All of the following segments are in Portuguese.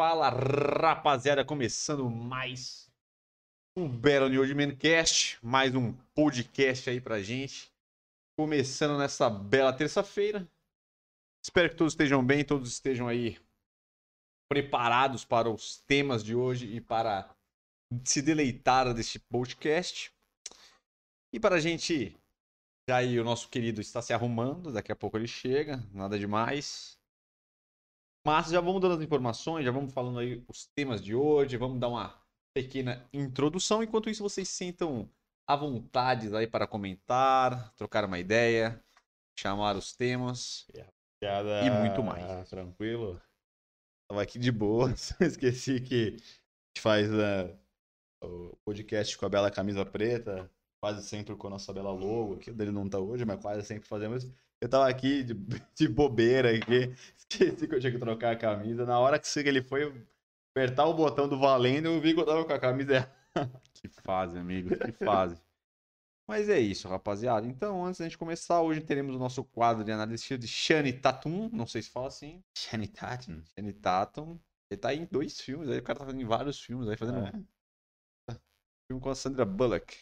Fala rapaziada, começando mais um belo New Mancast, mais um podcast aí pra gente. Começando nessa bela terça-feira. Espero que todos estejam bem, todos estejam aí preparados para os temas de hoje e para se deleitar deste podcast. E para a gente, já aí o nosso querido está se arrumando, daqui a pouco ele chega, nada demais. Mas já vamos dando as informações, já vamos falando aí os temas de hoje, vamos dar uma pequena introdução. Enquanto isso, vocês sentam à vontade aí para comentar, trocar uma ideia, chamar os temas e muito mais. Tranquilo? Tava aqui de boa, esqueci que a gente faz né, o podcast com a bela camisa preta, quase sempre com a nossa bela logo, que o dele não tá hoje, mas quase sempre fazemos. Eu tava aqui de, de bobeira aqui, esqueci que eu tinha que trocar a camisa. Na hora que ele foi apertar o botão do valendo, eu vi que eu tava com a camisa errada. Que fase, amigo, que fase. Mas é isso, rapaziada. Então, antes da gente começar, hoje teremos o nosso quadro de análise de Shani Tatum. Não sei se fala assim. Shani Tatum. Shani Tatum. Ele tá em dois filmes, aí o cara tá fazendo em vários filmes, aí fazendo É. um filme com a Sandra Bullock.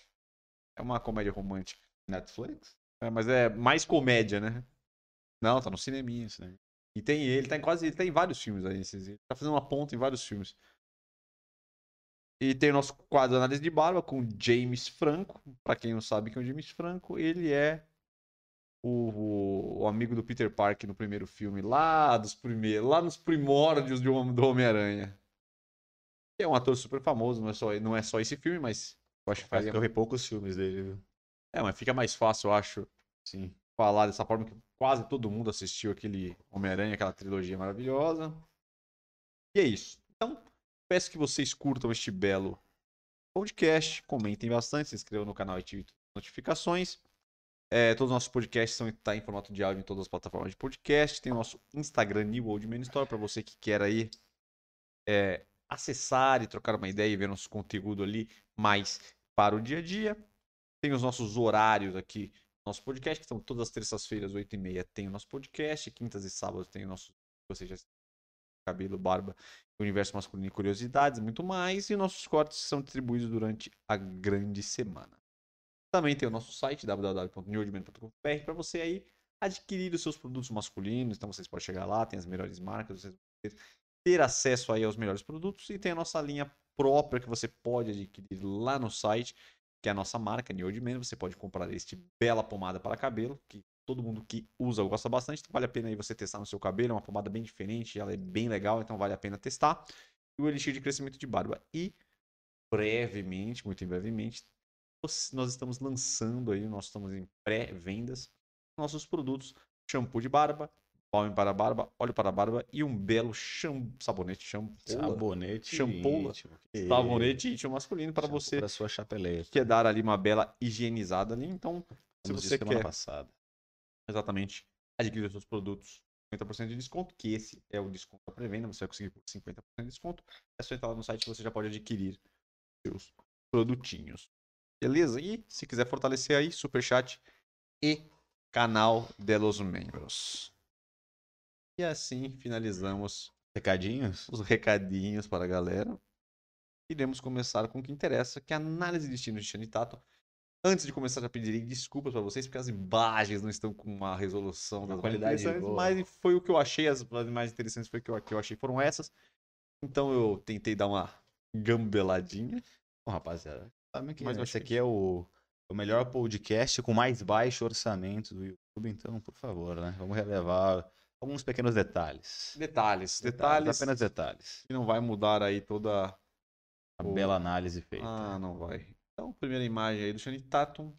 É uma comédia romântica. Netflix? É, mas é mais comédia, né? Não, tá no cineminha aí. E tem ele, tá em quase, ele tá em vários filmes aí. Ele tá fazendo uma ponta em vários filmes. E tem o nosso quadro Análise de Barba com James Franco. Pra quem não sabe quem é o James Franco, ele é o, o- amigo do Peter Parker no primeiro filme, lá dos primeiros, lá nos primórdios do Homem-Aranha. É um ator super famoso, não é só, não é só esse filme, mas eu acho que Acho faria eu poucos filmes dele, viu? É, mas fica mais fácil, eu acho, Sim. falar dessa forma que quase todo mundo assistiu aquele Homem-Aranha, aquela trilogia maravilhosa. E é isso. Então, peço que vocês curtam este belo podcast, comentem bastante, se inscrevam no canal e ativem notificações. É, todos os nossos podcasts estão tá em formato de áudio em todas as plataformas de podcast. Tem o nosso Instagram New Old Man Store para você que quer aí é, acessar e trocar uma ideia e ver nosso conteúdo ali mais para o dia a dia. Tem os nossos horários aqui nosso podcast, que são todas as terças-feiras, 8h30, tem o nosso podcast, quintas e sábados tem o nosso, ou seja, cabelo, barba, universo masculino e curiosidades, muito mais, e nossos cortes são distribuídos durante a grande semana. Também tem o nosso site, www.newordman.com.br, para você aí adquirir os seus produtos masculinos, então vocês podem chegar lá, tem as melhores marcas, vocês ter acesso aí aos melhores produtos, e tem a nossa linha própria que você pode adquirir lá no site, que é a nossa marca, New Old Man. Você pode comprar este bela pomada para cabelo, que todo mundo que usa gosta bastante. Então vale a pena aí você testar no seu cabelo. É uma pomada bem diferente, ela é bem legal, então vale a pena testar. E o Elixir de Crescimento de Barba. E brevemente, muito brevemente, nós- estamos lançando aí, nós estamos em pré-vendas, nossos produtos, shampoo de barba, balme para a barba, óleo para a barba e um belo cham... sabonete, shampoo, Sabonete Shampoo, sabonete íntimo masculino para shampoo você Pra sua chapeleta. quer dar ali uma bela higienizada ali. Então, se Como você semana quer passada. exatamente adquirir os seus produtos 50% de desconto, que esse é o desconto da pré-venda, você vai conseguir por 50% de desconto. É só entrar lá no site que você já pode adquirir seus produtinhos. Beleza? E se quiser fortalecer aí, superchat e canal de los membros. E assim finalizamos Recadinhos? os recadinhos para a galera. Iremos começar com o que interessa, que é a análise de destino de Shanitato. Antes de começar, já pedirei desculpas para vocês, porque as imagens não estão com uma resolução Uma das qualidade mas foi o que eu achei, as mais interessantes foi o que eu, que eu achei foram essas. Então eu tentei dar uma gambeladinha. Bom, rapaziada, sabe que Mas esse acho que aqui é o, o melhor podcast com mais baixo orçamento do YouTube, então, por favor, né? Vamos relevar alguns pequenos detalhes. Detalhes, detalhes, Apenas detalhes. que não vai mudar aí toda A O- bela análise feita. Ah, não vai. Então, primeira imagem aí do Shane Tatum.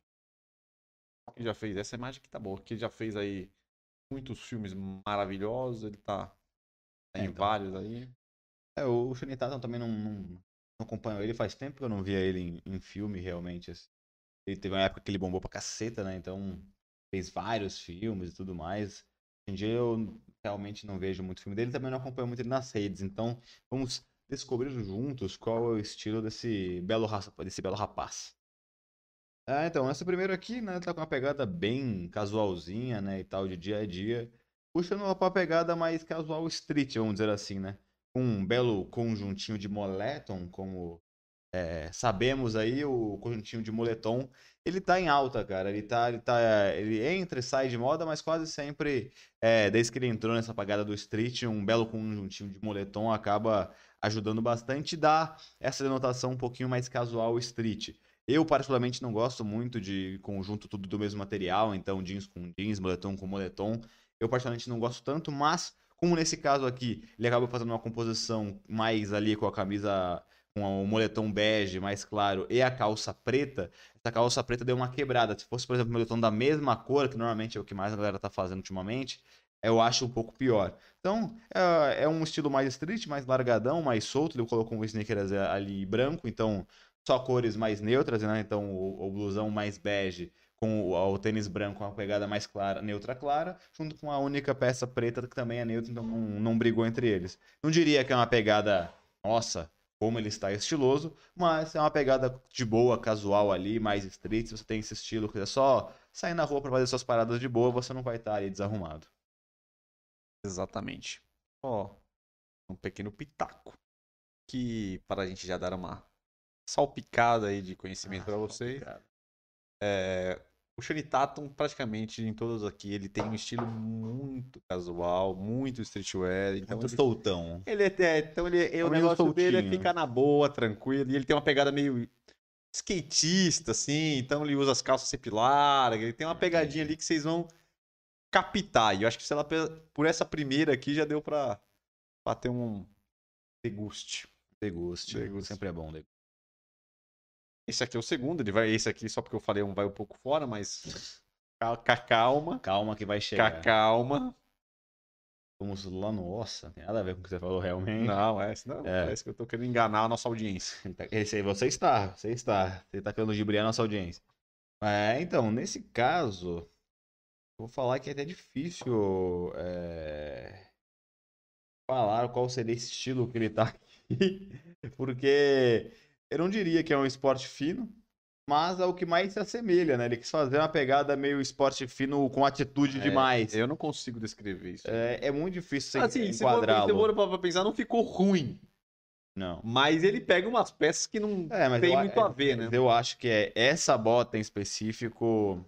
Que já fez. Essa imagem aqui tá boa. Que já fez aí muitos filmes maravilhosos. Ele tá É, em então. vários aí. É, o Shane Tatum também não, não, não acompanho ele. Faz tempo que eu não via ele em, em filme, realmente. assim. Ele teve uma época que ele bombou pra caceta, né? Então, fez vários filmes e tudo mais. Em dia eu realmente não vejo muito filme dele. Também não acompanho muito ele nas redes. Então, vamos descobrir juntos qual é o estilo desse belo, raça- desse belo rapaz. Ah, então, essa primeira aqui, né, tá com uma pegada bem casualzinha, né, e tal, de dia a dia. Puxando pra pegada mais casual street, vamos dizer assim, né? com um belo conjuntinho de moletom, como é, sabemos aí, o conjuntinho de moletom, ele tá em alta, cara. Ele tá, ele tá, ele entra e sai de moda, mas quase sempre, é, desde que ele entrou nessa pagada do street, um belo conjuntinho de moletom acaba ajudando bastante e dá essa denotação um pouquinho mais casual street. Eu, particularmente, não gosto muito de conjunto tudo do mesmo material, então jeans com jeans, moletom com moletom. Eu, particularmente, não gosto tanto, mas, como nesse caso aqui, ele acaba fazendo uma composição mais ali com a camisa, com o moletom bege mais claro e a calça preta, essa calça preta deu uma quebrada. Se fosse, por exemplo, o moletom da mesma cor, que normalmente é o que mais a galera tá fazendo ultimamente, eu acho um pouco pior. Então, é, é um estilo mais street, mais largadão, mais solto. Ele colocou um sneaker ali branco, então só cores mais neutras, né? Então o, o blusão mais bege com o, o, tênis branco uma pegada mais clara, neutra clara, junto com a única peça preta que também é neutra, então não, não brigou entre eles. Não diria que é uma pegada, nossa, como ele está estiloso, mas é uma pegada de boa, casual ali, mais street. Se você tem esse estilo, quiser só sair na rua para fazer suas paradas de boa, você não vai estar ali desarrumado. Exatamente. Ó, um pequeno pitaco que para a gente já dar uma salpicada aí de conhecimento ah, para vocês. É, o Shane Tatum, praticamente em todos aqui, ele tem um estilo muito casual, muito streetwear. Então muito ele, soltão. Ele é, é então ele, é, o negócio soltinho. dele é ficar na boa, tranquilo. E ele tem uma pegada meio skatista, assim. Então ele usa as calças sempre largas. Ele tem uma pegadinha ali que vocês vão captar. E eu acho que se ela, por essa primeira aqui já deu pra, pra ter um deguste. Deguste. deguste. Sempre é bom, deguste. Esse aqui é o segundo, ele vai. Esse aqui, só porque eu falei, um vai um pouco fora, mas. Calma. Calma que vai chegar. Calma. Vamos lá no Ossa. Tem nada a ver com o que você falou realmente. Não, é, não, é. parece que eu tô querendo enganar a nossa audiência. Esse aí você está, você está. Você está querendo gibriar a nossa audiência. É, então, nesse caso, vou falar que é até difícil é, falar qual seria esse estilo que ele tá aqui. Porque eu não diria que é um esporte fino, mas é o que mais se assemelha, né? Ele quis fazer uma pegada meio esporte fino com atitude é, demais. Eu não consigo descrever isso. É, é muito difícil assim, enquadrá-lo. Se for pra pensar, não ficou ruim. Não. Mas ele pega umas peças que não é, tem eu, muito a ver, né? Eu acho que é essa bota em específico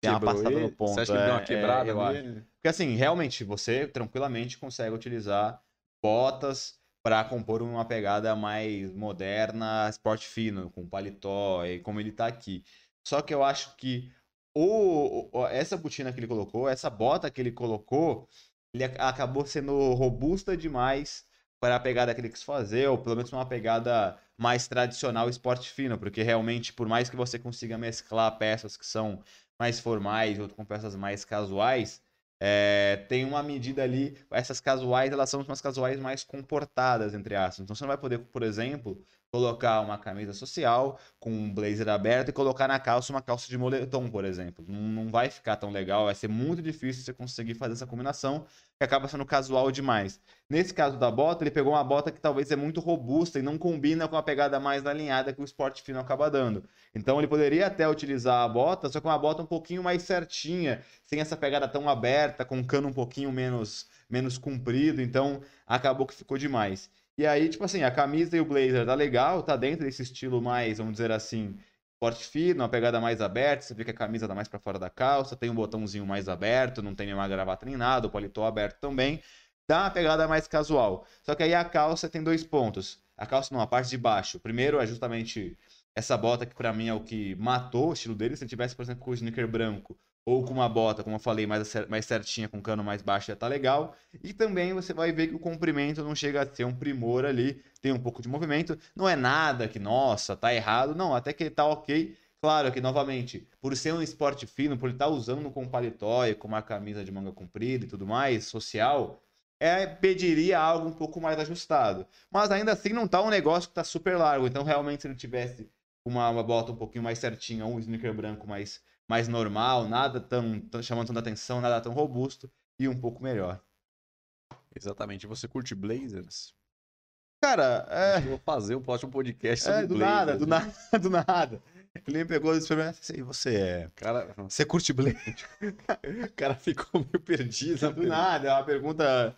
tem uma passada ele? no ponto. Você acha que ele deu uma é, quebrada? É, eu acho. Porque assim, realmente, você tranquilamente consegue utilizar botas para compor uma pegada mais moderna, esporte fino, com paletó, e como ele tá aqui. Só que eu acho que o, essa botina que ele colocou, essa bota que ele colocou, ele acabou sendo robusta demais para a pegada que ele quis fazer, ou pelo menos uma pegada mais tradicional esporte fino, porque realmente, por mais que você consiga mesclar peças que são mais formais, ou com peças mais casuais, é, tem uma medida ali, essas casuais, elas são umas casuais mais comportadas, entre aspas. Então você não vai poder, por exemplo, colocar uma camisa social com um blazer aberto e colocar na calça uma calça de moletom, por exemplo. Não, não vai ficar tão legal, vai ser muito difícil você conseguir fazer essa combinação, que acaba sendo casual demais. Nesse caso da bota, ele pegou uma bota que talvez é muito robusta e não combina com a pegada mais alinhada que o esporte fino acaba dando. Então ele poderia até utilizar a bota, só que uma bota um pouquinho mais certinha, sem essa pegada tão aberta, com um cano um pouquinho menos, menos comprido, então acabou que ficou demais. E aí, tipo assim, a camisa e o blazer tá legal, tá dentro desse estilo mais, vamos dizer assim, porte fino, uma pegada mais aberta, você vê que a camisa tá mais para fora da calça, tem um botãozinho mais aberto, não tem nenhuma gravata nem nada, o paletó aberto também. Dá uma pegada mais casual. Só que aí a calça tem dois pontos. A calça não, a parte de baixo. Primeiro é justamente essa bota que para mim é o que matou o estilo dele. Se ele tivesse, por exemplo, com o sneaker branco ou com uma bota, como eu falei, mais, mais certinha, com cano mais baixo, já tá legal. E também você vai ver que o comprimento não chega a ser um primor ali, tem um pouco de movimento. Não é nada que, nossa, tá errado. Não, até que tá ok. Claro que, novamente, por ser um esporte fino, por ele estar tá usando com paletó e com uma camisa de manga comprida e tudo mais, social, é, pediria algo um pouco mais ajustado. Mas ainda assim não tá um negócio que tá super largo. Então, realmente, se ele tivesse uma, uma bota um pouquinho mais certinha, um sneaker branco mais, mais normal, nada tão, tão chamando tanta atenção, nada tão robusto, e um pouco melhor. Exatamente. Você curte Blazers? Cara, é. vou fazer um próximo podcast sobre é, do Blazers. Nada, do nada, do nada. Ele me pegou e disse pra mim, assim, você é. Cara, você curte Blade? o cara ficou meio perdido. Do nada, é uma pergunta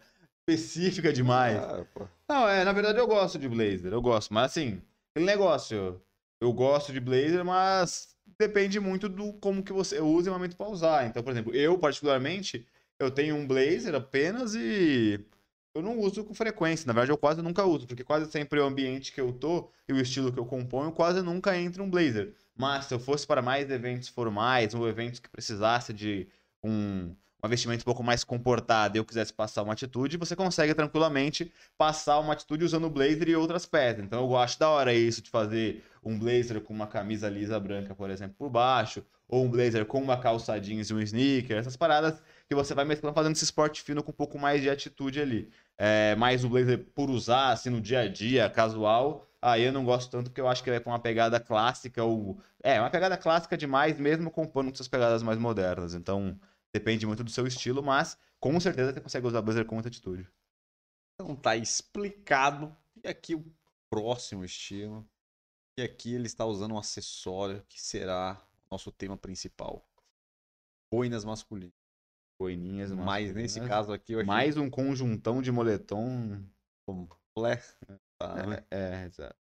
específica demais. Ah. Não, é, na verdade eu gosto de blazer, eu gosto, mas assim, aquele negócio, eu gosto de blazer, mas depende muito do como que você usa e o momento para usar. Então, por exemplo, eu particularmente, eu tenho um blazer apenas e eu não uso com frequência. Na verdade, eu quase nunca uso, porque quase sempre o ambiente que eu tô e o estilo que eu componho, quase nunca entra um blazer. Mas se eu fosse para mais eventos formais ou eventos que precisasse de um, uma vestimenta um pouco mais comportada e eu quisesse passar uma atitude, você consegue tranquilamente passar uma atitude usando blazer e outras peças. Então eu gosto da hora isso de fazer um blazer com uma camisa lisa branca, por exemplo, por baixo, ou um blazer com uma calça jeans e um sneaker, essas paradas que você vai mesclando fazendo esse esporte fino com um pouco mais de atitude ali. É, mais o blazer por usar, assim, no dia a dia, casual, aí eu não gosto tanto porque eu acho que vai com uma pegada clássica, ou... É, uma pegada clássica demais, mesmo compondo com essas pegadas mais modernas. Então, depende muito do seu estilo, mas com certeza você consegue usar blazer com muita atitude. Então tá explicado. E aqui o próximo estilo. E aqui ele está usando um acessório que será nosso tema principal. Boinas masculinas. Boininhas, Mas nesse masculinas. caso aqui eu achei Mais um conjuntão de moletom. completo. É, é, exato.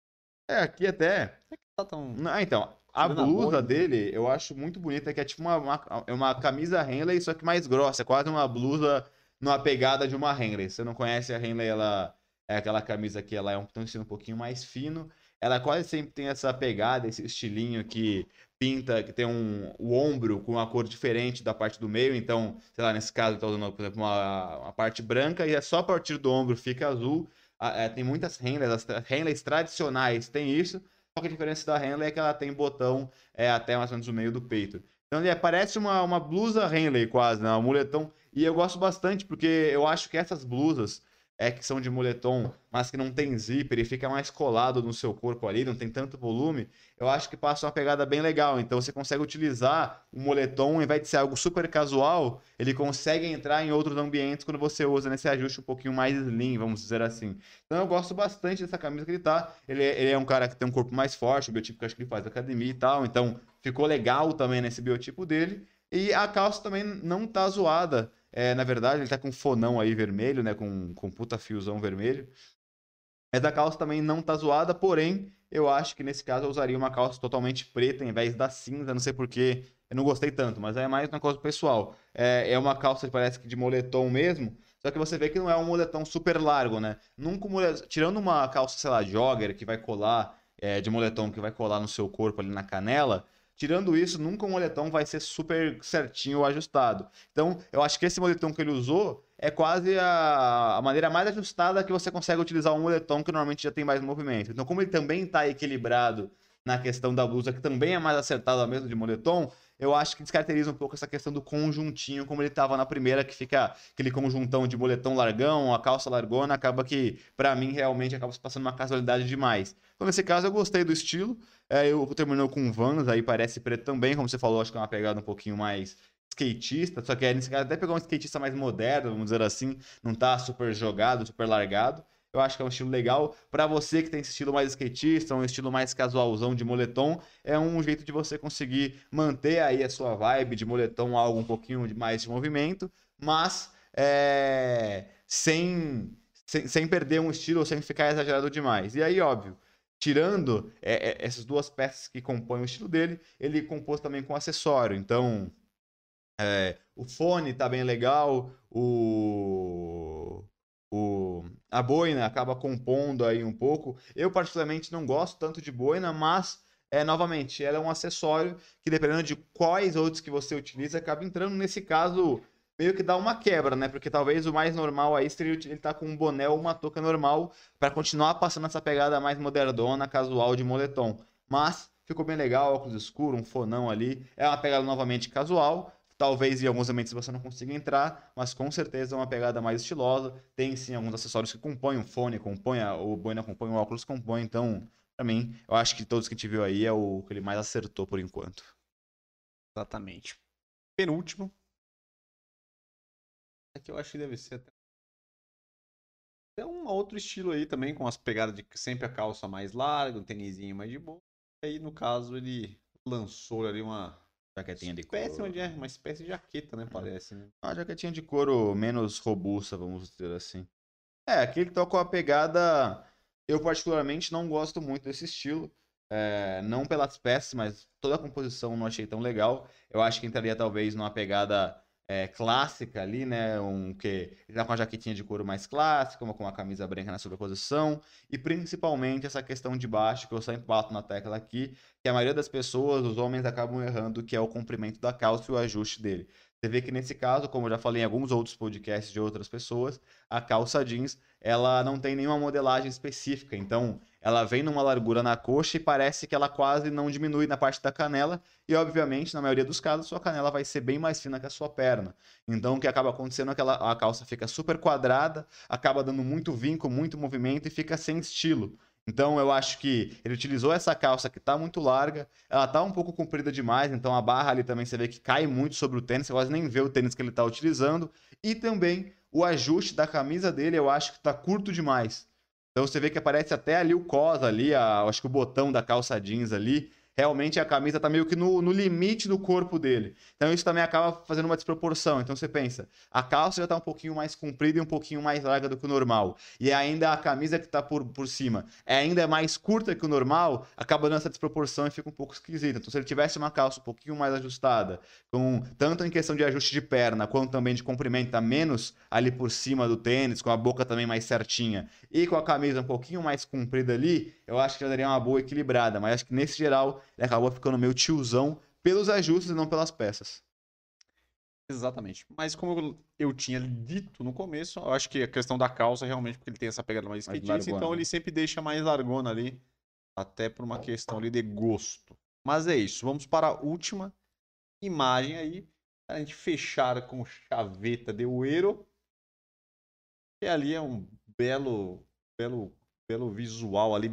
É, aqui até. Tá tão... Não, então, a blusa dele eu acho muito bonita, que é tipo uma, uma, é uma camisa Henley, só que mais grossa. É quase uma blusa numa pegada de uma Henley. Se você não conhece a Henley, ela é aquela camisa que ela é um, tem um pouquinho mais fino. Ela quase sempre tem essa pegada, esse estilinho que pinta, que tem um, o ombro com uma cor diferente da parte do meio. Então, sei lá, nesse caso, tá usando, por exemplo, uma, uma parte branca e é só a partir do ombro fica azul. Ah, é, tem muitas Henleys, as Henleys tradicionais tem isso, só que a diferença da Henley é que ela tem botão é, até mais ou menos o meio do peito. Então ele é, parece uma, uma blusa Henley quase, né? Um moletom. E eu gosto bastante porque eu acho que essas blusas é que são de moletom, mas que não tem zíper e fica mais colado no seu corpo ali, não tem tanto volume, eu acho que passa uma pegada bem legal. Então você consegue utilizar o moletom, ao invés de ser algo super casual, ele consegue entrar em outros ambientes quando você usa nesse ajuste um pouquinho mais slim, vamos dizer assim. Então eu gosto bastante dessa camisa que ele tá. Ele, é- ele é um cara que tem um corpo mais forte, o biotipo que acho que ele faz academia e tal. Então ficou legal também nesse biotipo dele. E a calça também não tá zoada. É, na verdade, ele tá com fonão aí vermelho, né? Com, com puta fiozão vermelho. Mas a calça também não tá zoada, porém, eu acho que nesse caso eu usaria uma calça totalmente preta em vez da cinza, não sei porquê. Eu não gostei tanto, mas é mais uma coisa pessoal. É, é uma calça que parece que de moletom mesmo, só que você vê que não é um moletom super largo, né? Nunca um mole- Tirando uma calça, sei lá, jogger que vai colar, é, de moletom que vai colar no seu corpo ali na canela, tirando isso, nunca um moletom vai ser super certinho ou ajustado. Então, eu acho que esse moletom que ele usou é quase a, a maneira mais ajustada que você consegue utilizar um moletom que normalmente já tem mais movimento. Então, como ele também está equilibrado na questão da blusa, que também é mais acertada mesmo de moletom, eu acho que descaracteriza um pouco essa questão do conjuntinho, como ele estava na primeira, que fica aquele conjuntão de moletom largão, a calça largona, acaba que, pra mim, realmente acaba se passando uma casualidade demais. Então, nesse caso, eu gostei do estilo. É, eu terminou com Vans, aí parece preto também, como você falou, acho que é uma pegada um pouquinho mais skatista, só que aí, nesse caso até pegou um skatista mais moderno, vamos dizer assim, não tá super jogado, super largado. Eu acho que é um estilo legal. Pra você que tem esse estilo mais skatista, um estilo mais casualzão de moletom, é um jeito de você conseguir manter aí a sua vibe de moletom, algo um pouquinho mais de movimento, mas é, sem, sem, sem perder um estilo, sem ficar exagerado demais. E aí, óbvio, tirando é, é, essas duas peças que compõem o estilo dele, ele compôs também com acessório. Então, é, o fone tá bem legal, o, o, a boina acaba compondo aí um pouco. Eu, particularmente, não gosto tanto de boina, mas, é, novamente, ela é um acessório que, dependendo de quais outros que você utiliza, acaba entrando. Nesse caso, meio que dá uma quebra, né? Porque talvez o mais normal aí seria ele estar com um boné ou uma touca normal para continuar passando essa pegada mais modernona, casual de moletom. Mas ficou bem legal, óculos escuro, um fonão ali. É uma pegada novamente casual. Talvez em alguns momentos você não consiga entrar, mas com certeza é uma pegada mais estilosa. Tem sim alguns acessórios que compõem o fone, compõem a- o boina, compõem o óculos, compõem. Então, pra mim, eu acho que todos que a gente viu aí é o que ele mais acertou por enquanto. Exatamente. Penúltimo. Aqui eu acho que deve ser até. É um outro estilo aí também, com as pegadas de sempre a calça mais larga, um tênisinho mais de boa. E aí, no caso, ele lançou ali uma Jaquetinha de espécie, couro. onde é uma espécie de jaqueta, né? Parece, né? Uma jaquetinha de couro menos robusta, vamos dizer assim. É, aqui ele toca uma pegada. Eu, particularmente, não gosto muito desse estilo. É, não pelas peças, mas toda a composição não achei tão legal. Eu acho que entraria talvez numa pegada é, clássica ali, né? Um que ele tá com a jaquetinha de couro mais clássica, uma com uma camisa branca na sobreposição, e principalmente essa questão de baixo, que eu sempre bato na tecla aqui, que a maioria das pessoas, os homens, acabam errando, que é o comprimento da calça e o ajuste dele. Você vê que nesse caso, como eu já falei em alguns outros podcasts de outras pessoas, a calça jeans, ela não tem nenhuma modelagem específica. Então, ela vem numa largura na coxa e parece que ela quase não diminui na parte da canela. E, obviamente, na maioria dos casos, sua canela vai ser bem mais fina que a sua perna. Então, o que acaba acontecendo é que ela, a calça fica super quadrada, acaba dando muito vinco, muito movimento e fica sem estilo. Então eu acho que ele utilizou essa calça que está muito larga, ela está um pouco comprida demais, então a barra ali também você vê que cai muito sobre o tênis, você quase nem vê o tênis que ele está utilizando. E também o ajuste da camisa dele eu acho que está curto demais. Então você vê que aparece até ali o cos ali, a, acho que o botão da calça jeans ali, realmente a camisa está meio que no, no, limite do corpo dele. Então isso também acaba fazendo uma desproporção. Então você pensa, a calça já está um pouquinho mais comprida e um pouquinho mais larga do que o normal. E ainda a camisa que está por, por cima é ainda mais curta que o normal, acaba dando essa desproporção e fica um pouco esquisita. Então se ele tivesse uma calça um pouquinho mais ajustada, com tanto em questão de ajuste de perna, quanto também de comprimento, tá menos ali por cima do tênis, com a boca também mais certinha, e com a camisa um pouquinho mais comprida ali, eu acho que já daria uma boa equilibrada. Mas acho que nesse geral ele acabou ficando meio tiozão pelos ajustes e não pelas peças. Exatamente. Mas como eu tinha dito no começo, eu acho que a questão da calça realmente, porque ele tem essa pegada mais skatista, então ele sempre deixa mais largona ali, até por uma questão ali de gosto. Mas é isso. Vamos para a última imagem aí, a gente fechar com chaveta de Uero. E ali é um belo, belo, belo visual ali,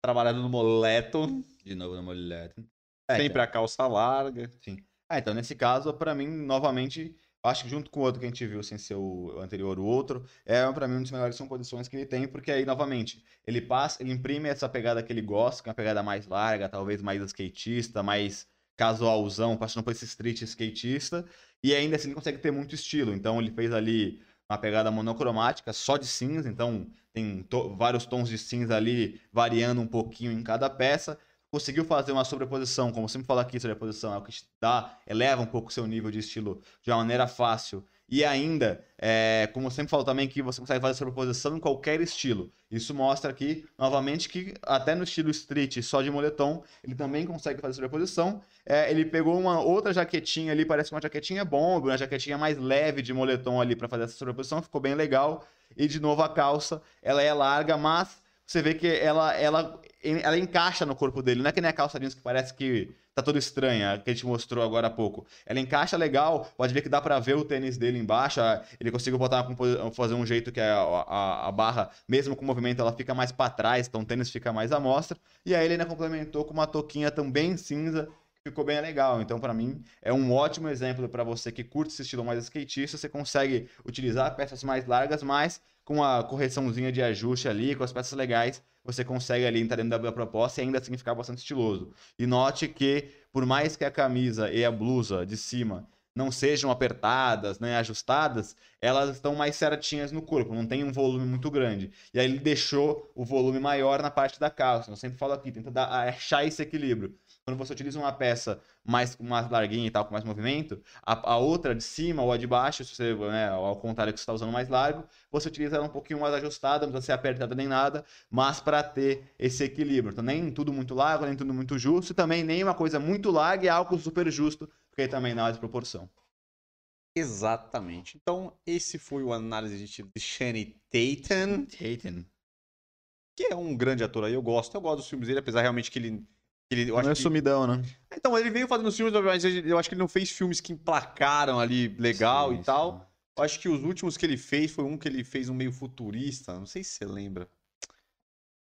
trabalhado no moletom. De novo no moletom. É, Sempre então. a calça larga. Sim. Ah, então nesse caso, para mim, novamente, acho que junto com o outro que a gente viu, sem ser o anterior, o outro, é para mim uma das melhores composições que ele tem, porque aí, novamente, ele passa, ele imprime essa pegada que ele gosta, que é uma pegada mais larga, talvez mais skatista, mais casualzão, passando por esse street skatista, e ainda assim ele consegue ter muito estilo. Então ele fez ali uma pegada monocromática, só de cinza, então tem to vários tons de cinza ali, variando um pouquinho em cada peça. Conseguiu fazer uma sobreposição, como sempre falo aqui, sobreposição é o que dá, eleva um pouco o seu nível de estilo de uma maneira fácil e ainda, é, como eu sempre falo também, que você consegue fazer sobreposição em qualquer estilo. Isso mostra aqui, novamente, que até no estilo street, só de moletom, ele também consegue fazer sobreposição. É, ele pegou uma outra jaquetinha ali, parece uma jaquetinha bomba, uma jaquetinha mais leve de moletom ali para fazer essa sobreposição, ficou bem legal. E de novo a calça, ela é larga, mas você vê que ela, ela, ela encaixa no corpo dele. Não é que nem a calça jeans que parece que tá toda estranha, que a gente mostrou agora há pouco. Ela encaixa legal, pode ver que dá para ver o tênis dele embaixo, ele conseguiu botar fazer um jeito que a, a, a, barra, mesmo com o movimento, ela fica mais para trás, então o tênis fica mais à mostra. E aí ele ainda complementou com uma toquinha também cinza, ficou bem legal. Então, para mim, é um ótimo exemplo para você que curte esse estilo mais skatista. Você consegue utilizar peças mais largas, mas com a correçãozinha de ajuste ali, com as peças legais, você consegue ali entrar dentro da proposta e ainda assim ficar bastante estiloso. E note que, por mais que a camisa e a blusa de cima não sejam apertadas, né, ajustadas, elas estão mais certinhas no corpo, não tem um volume muito grande. E aí ele deixou o volume maior na parte da calça. Eu sempre falo aqui, tenta dar, achar esse equilíbrio quando você utiliza uma peça mais, mais larguinha e tal, com mais movimento, a, a outra de cima ou a de baixo, se você, né, ao contrário que você está usando mais largo, você utiliza ela um pouquinho mais ajustada, não precisa ser apertada nem nada, mas para ter esse equilíbrio. Então, nem tudo muito largo, nem tudo muito justo, e também nem uma coisa muito larga e algo super justo, porque aí também dá uma desproporção. Exatamente. Então, esse foi o análise de de Shane Tatum. Tatum. Que é um grande ator aí, eu gosto. Eu gosto dos filmes dele, apesar realmente que ele ele, eu não é que... sumidão, né? Então, ele veio fazendo filmes, mas eu acho que ele não fez filmes que emplacaram ali legal sim, e tal. Sim. Eu acho que os últimos que ele fez foi um que ele fez um meio futurista. Não sei se você lembra.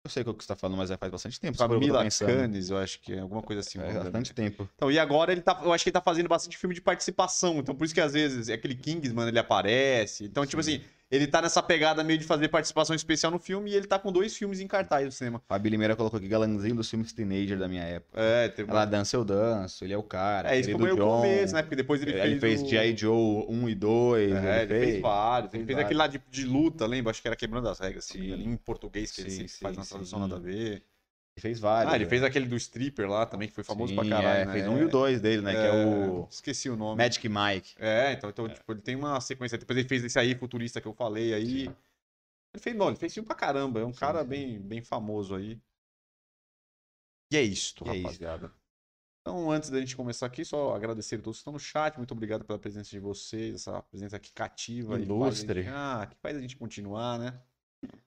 Eu sei o que você tá falando, mas já faz bastante tempo. Camila Canes, eu acho que é alguma coisa assim. É, bastante tempo. Então, e agora ele tá. Eu acho que ele tá fazendo bastante filme de participação. Então, por isso que às vezes é aquele Kingsman ele aparece. Então, tipo Sim. tipo assim, ele tá nessa pegada meio de fazer participação especial no filme e ele tá com dois filmes em cartaz no cinema. Fabi Limeira colocou aqui galãzinho dos filmes teenager da minha época. É, teve Ela dança, eu danço, ele é o cara. É, isso foi querido meio John. começo, né? Porque depois ele, Ele, fez. fez o... G.I. Joe 1 e 2. É, ele fez vários. Ele Fez fez aquele lá de, de luta, lembra? Acho que era quebrando as regras, assim, Sim. em português, que ele Sim, sempre sim, faz uma sim. tradução nada a ver. Ele fez vários. Ah, ele né? fez aquele do stripper lá também, que foi famoso pra Sim, caralho. é, né? fez um e o dois dele, né? Que é o Esqueci o nome. Magic Mike. É, então, então tipo, ele tem uma sequência. Depois ele fez esse aí, futurista que eu falei aí. Sim. Ele fez, não, ele fez filme pra caramba. É um Sim, cara sim. bem, bem famoso aí. E é isto, E é isto. rapaziada. Então, antes da gente começar aqui, só agradecer a todos que estão no chat. Muito obrigado pela presença de vocês, essa presença aqui cativa. e faz Ilustre. gente- ah, que faz a gente continuar, né?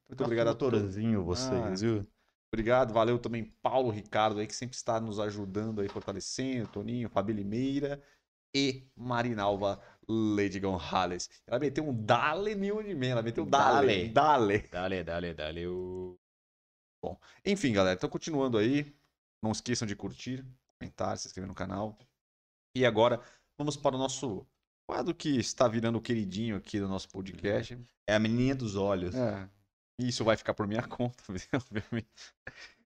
Muito Tá obrigado a todos. Vocês, Ah. viu? Obrigado, valeu também Paulo Ricardo aí, que sempre está nos ajudando aí, fortalecendo, Toninho, Fabi Limeira e Marinalva Lady Gonzalez. Ela meteu um Dale New de Man, ela meteu Dale. Dale. Dale. Dale, dale, dale. O... Enfim, galera, então continuando aí, não esqueçam de curtir, comentar, se inscrever no canal. E agora, vamos para o nosso quadro que está virando o queridinho aqui do nosso podcast. É a menininha dos olhos. É. Isso vai ficar por minha conta, obviamente.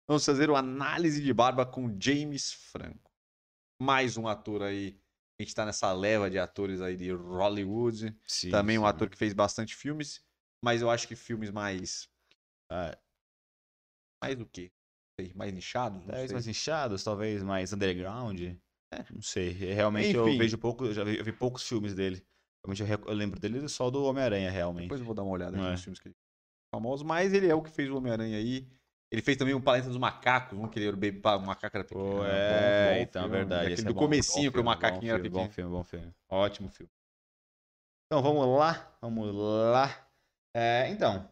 Vamos fazer uma análise de barba com James Franco. Mais um ator aí. A gente tá nessa leva de atores aí de Hollywood. Sim, Também um sim. ator que fez bastante filmes. Mas eu acho que filmes mais. Ah, Mais o quê? Não sei, Mais nichados? Talvez mais inchados, talvez mais underground. É. Não sei. Realmente Enfim. eu vejo pouco, eu já vi, eu vi poucos filmes dele. Realmente eu, eu lembro dele só do Homem-Aranha, realmente. Depois eu vou dar uma olhada É. nos filmes que ele famosos. Mas ele é o que fez o Homem-Aranha aí. Ele fez também o Planeta dos Macacos, um que ele era o bebê, o macaco era pequeno. É, bom, bom então é filme. verdade. É do bom, comecinho, que o macaquinho bom era filme, pequeno. Bom filme, bom filme. Ótimo filme. Então vamos lá, vamos lá. É, então,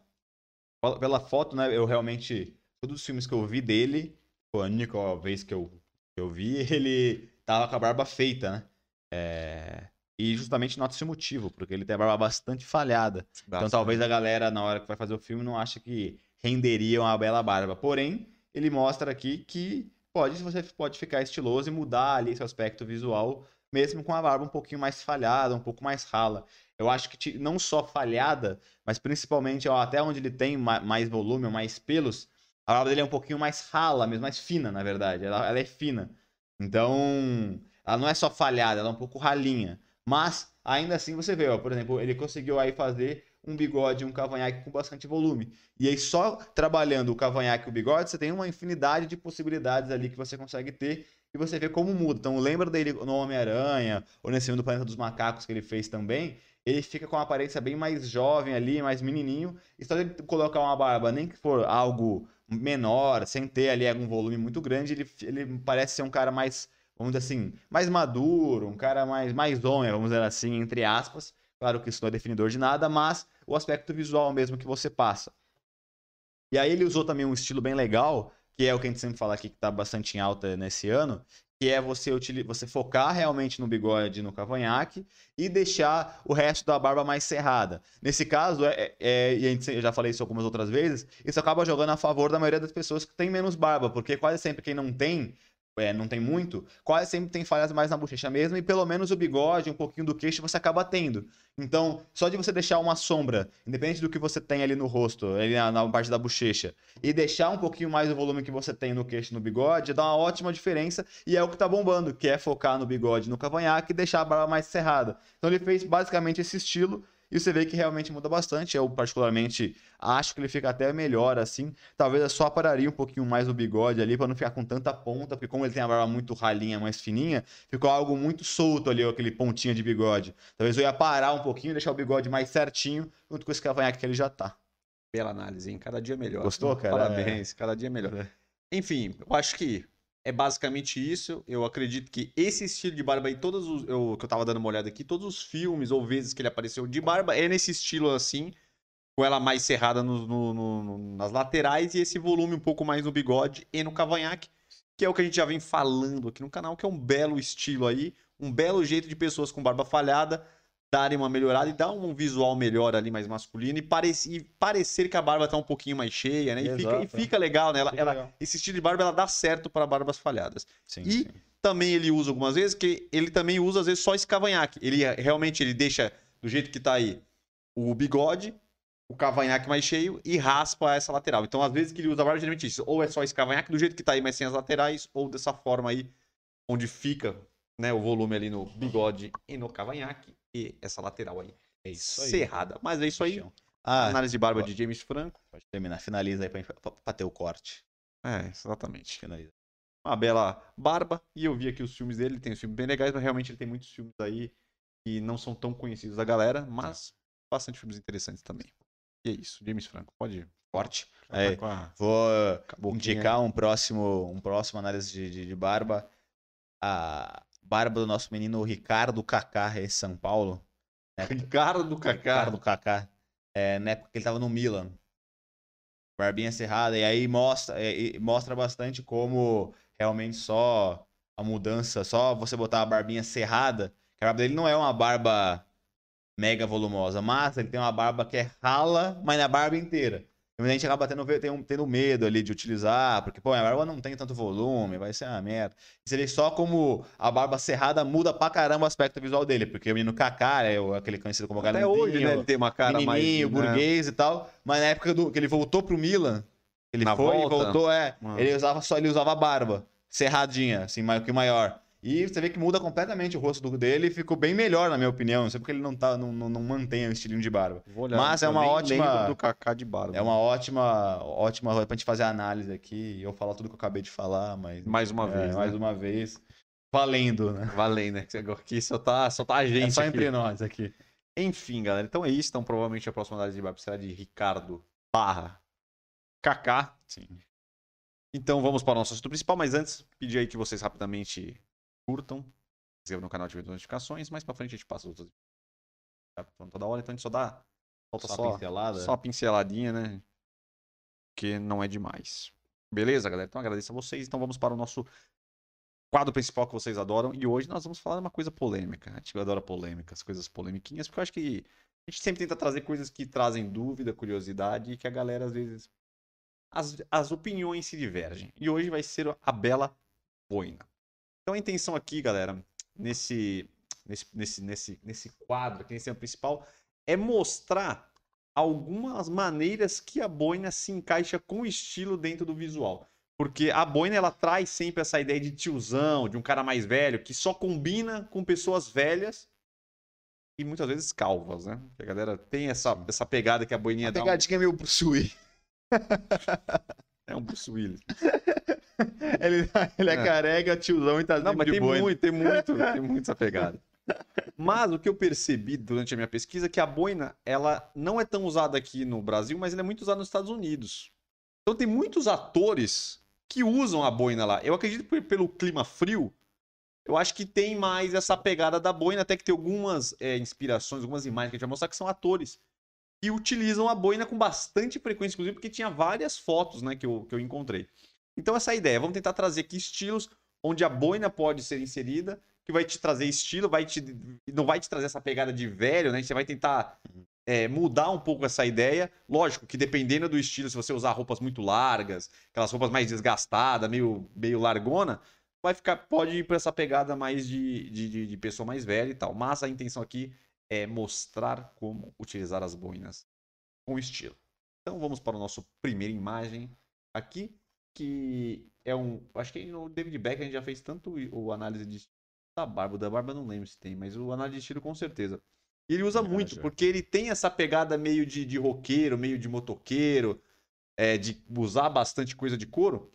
pela- pela foto, né, eu realmente, todos os filmes que eu vi dele, foi a única vez que eu, que eu vi, ele tava com a barba feita, né? É, e justamente nota esse motivo, porque ele tem a barba bastante falhada. Então talvez a galera, na hora que vai fazer o filme, não ache que renderia uma bela barba. Porém, ele mostra aqui que pode, você pode ficar estiloso e mudar ali seu aspecto visual, mesmo com a barba um pouquinho mais falhada, um pouco mais rala. Eu acho que não só falhada, mas principalmente ó, até onde ele tem ma- mais volume, mais pelos, a barba dele é um pouquinho mais rala, mesmo mais fina, na verdade. Ela, ela é fina. Então, ela não é só falhada, ela é um pouco ralinha. Mas, ainda assim, você vê, ó, por exemplo, ele conseguiu aí fazer um bigode um cavanhaque com bastante volume. E aí, só trabalhando o cavanhaque e o bigode, você tem uma infinidade de possibilidades ali que você consegue ter e você vê como muda. Então, lembra dele no Homem-Aranha, ou nesse filme do Planeta dos Macacos que ele fez também, ele fica com uma aparência bem mais jovem ali, mais menininho, e só ele colocar uma barba, nem que for algo menor, sem ter ali algum volume muito grande, ele, ele parece ser um cara mais, vamos dizer assim, mais maduro, um cara mais, mais homem, vamos dizer assim, entre aspas. Claro que isso não é definidor de nada, mas o aspecto visual mesmo que você passa. E aí ele usou também um estilo bem legal, que é o que a gente sempre fala aqui que está bastante em alta nesse ano, que é você, você focar realmente no bigode no cavanhaque e deixar o resto da barba mais cerrada. Nesse caso, é, é- e a gente, eu já falei isso algumas outras vezes, isso acaba jogando a favor da maioria das pessoas que tem menos barba, porque quase sempre quem não tem, é, não tem muito, quase sempre tem falhas mais na bochecha mesmo, e pelo menos o bigode, um pouquinho do queixo você acaba tendo. Então, só de você deixar uma sombra, independente do que você tem ali no rosto, ali na, na parte da bochecha, e deixar um pouquinho mais o volume que você tem no queixo no bigode, dá uma ótima diferença, e é o que tá bombando, que é focar no bigode no cavanhaque e deixar a barba mais cerrada. Então ele fez basicamente esse estilo, e você vê que realmente muda bastante. Eu, particularmente, acho que ele fica até melhor assim. Talvez eu só pararia um pouquinho mais o bigode ali para não ficar com tanta ponta, porque como ele tem a barba muito ralinha, mais fininha, ficou algo muito solto ali, aquele pontinha de bigode. Talvez eu ia parar um pouquinho, deixar o bigode mais certinho, junto com esse cavanhaque que ele já tá. Bela análise, hein? Cada dia melhor. Gostou, cara? Parabéns, cada dia melhor. É. Enfim, eu acho que é basicamente isso. Eu acredito que esse estilo de barba aí, todos os. Eu, que eu tava dando uma olhada aqui, todos os filmes ou vezes que ele apareceu de barba é nesse estilo assim, com ela mais cerrada no- no- no- nas laterais e esse volume um pouco mais no bigode e no cavanhaque, que é o que a gente já vem falando aqui no canal, que é um belo estilo aí, um belo jeito de pessoas com barba falhada darem uma melhorada e dar um visual melhor ali, mais masculino, e, parece, e parecer que a barba tá um pouquinho mais cheia, né? E, fica, e Exato. fica legal, né? Ela, ela- legal. esse estilo de barba ela dá certo para barbas falhadas. Sim, E- sim. Também ele usa algumas vezes, que ele também usa às vezes só esse cavanhaque. Ele realmente ele deixa do jeito que tá aí o bigode o cavanhaque mais cheio e raspa essa lateral. Então, às vezes que ele usa a barba, geralmente isso. Ou é só esse cavanhaque do jeito que tá aí, mas sem as laterais, ou dessa forma aí, onde fica né, o volume ali no bigode e no cavanhaque. E essa lateral aí. É isso aí. Cerrada. Mas é isso aí. Ah, Análise de barba ó. de James Franco. pode terminar. Finaliza aí pra, pra, pra ter o corte. É, exatamente. Finaliza. Uma bela barba. E eu vi aqui os filmes dele. Tem uns filmes bem legais, mas realmente ele tem muitos filmes aí que não são tão conhecidos da galera, mas bastante filmes interessantes também. E é isso. James Franco, pode ir. Corte. É, tá com a Vou indicar um próximo, um próximo análise de, de, de barba. A barba do nosso menino Ricardo Kaká, em São Paulo. né? Ricardo Kaká. Ricardo Kaká. É, na época que ele tava no Milan. Barbinha cerrada. E aí mostra, e mostra bastante como realmente só a mudança, só você botar a barbinha cerrada. que A barba dele não é uma barba mega volumosa, mas ele tem uma barba que é rala, mas na barba inteira. E muita gente acaba tendo, tendo, tendo medo ali de utilizar, porque, pô, a barba não tem tanto volume, vai ser uma merda. E você vê só como a barba cerrada muda pra caramba o aspecto visual dele, porque o menino Kaká é aquele conhecido como Até hoje, né? Ele tem uma cara mais. né? burguês e tal, mas na época do, que ele voltou pro Milan, ele Na foi e volta? voltou, é, Ah. ele usava só, ele usava barba, cerradinha, assim, mais que maior. E você vê que muda completamente o rosto dele e ficou bem melhor, na minha opinião. Não sei porque ele não, tá, não, não, não mantém o estilinho de barba. Vou olhar, Mas é uma ótima- do Kaká de barba. É uma ótima, ótima pra gente fazer a análise aqui. Eu falar tudo que eu acabei de falar, mas. Mais uma é, vez. mais né? uma vez. Valendo, né? Valendo, né? Aqui só tá, só tá a gente. É só aqui. entre nós aqui. Enfim, galera. Então é isso. Então, provavelmente a próxima análise de barba será de Ricardo barra Kaká. Sim. Então vamos para o nosso assunto principal, mas antes, pedir aí que vocês rapidamente curtam, se inscrevam no canal, ativem as notificações, mais pra frente a gente passa os outros. Tá falando toda hora, então a gente só dá. Falta Só só, pincelada. só uma pinceladinha, né? Que não é demais. Beleza, galera? Então agradeço a vocês. Então vamos para o nosso quadro principal que vocês adoram. E hoje nós vamos falar de uma coisa polêmica. A gente adora polêmicas, coisas polemiquinhas, porque eu acho que a gente sempre tenta trazer coisas que trazem dúvida, curiosidade e que a galera às vezes. As, as opiniões se divergem. E hoje vai ser a bela boina. Então a intenção aqui, galera, nesse, nesse, nesse, nesse, nesse quadro, aqui nesse tema principal, é mostrar algumas maneiras que a boina se encaixa com o estilo dentro do visual. Porque a boina ela traz sempre essa ideia de tiozão, de um cara mais velho, que só combina com pessoas velhas e muitas vezes calvas, né? A galera tem essa, essa pegada que a boininha A dá. Um, pegadinha é meio Bruce Willis. é um Bruce Willis. Ele, ele é, É. careca, tiozão e tá Não, mas tem boina. muito, tem muito, tem muito essa pegada. Mas o que eu percebi durante a minha pesquisa é que a boina, ela não é tão usada aqui no Brasil, mas ela é muito usada nos Estados Unidos. Então tem muitos atores que usam a boina lá. Eu acredito que pelo clima frio, eu acho que tem mais essa pegada da boina, até que tem algumas é, inspirações, algumas imagens que a gente vai mostrar que são atores que utilizam a boina com bastante frequência, inclusive porque tinha várias fotos né, que, eu, que eu encontrei. Então essa é a ideia, vamos tentar trazer aqui estilos onde a boina pode ser inserida, que vai te trazer estilo, vai te, não vai te trazer essa pegada de velho, né? Você vai tentar é, mudar um pouco essa ideia. Lógico que dependendo do estilo, se você usar roupas muito largas, aquelas roupas mais desgastadas, meio, meio largona, vai ficar, pode ir para essa pegada mais de, de, de, pessoa mais velha e tal. Mas a intenção aqui é mostrar como utilizar as boinas com estilo. Então vamos para o nosso primeira imagem aqui, que é um. Acho que no David Beck a gente já fez tanto o análise de da barba. Da barba não lembro se tem, mas o análise de estilo com certeza. E ele usa É, muito, já. porque ele tem essa pegada meio de, de roqueiro, meio de motoqueiro, é, de usar bastante coisa de couro.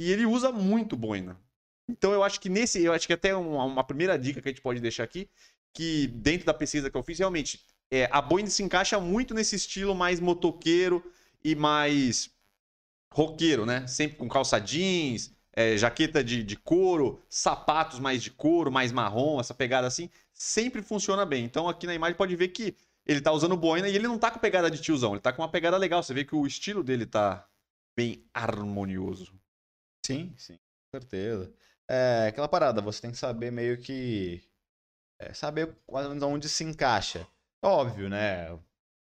E ele usa muito boina. Então eu acho que nesse, eu acho que até uma, uma primeira dica que a gente pode deixar aqui, que dentro da pesquisa que eu fiz, realmente, é, a boina se encaixa muito nesse estilo mais motoqueiro e mais roqueiro, né? Sempre com calça jeans, é, jaqueta de, de couro, sapatos mais de couro, mais marrom, essa pegada assim, sempre funciona bem. Então aqui na imagem pode ver que ele tá usando boina e ele não tá com pegada de tiozão, ele tá com uma pegada legal. Você vê que o estilo dele tá bem harmonioso. Sim, sim, com certeza. É aquela parada, você tem que saber meio que. é, saber mais ou menos onde se encaixa. Óbvio, né?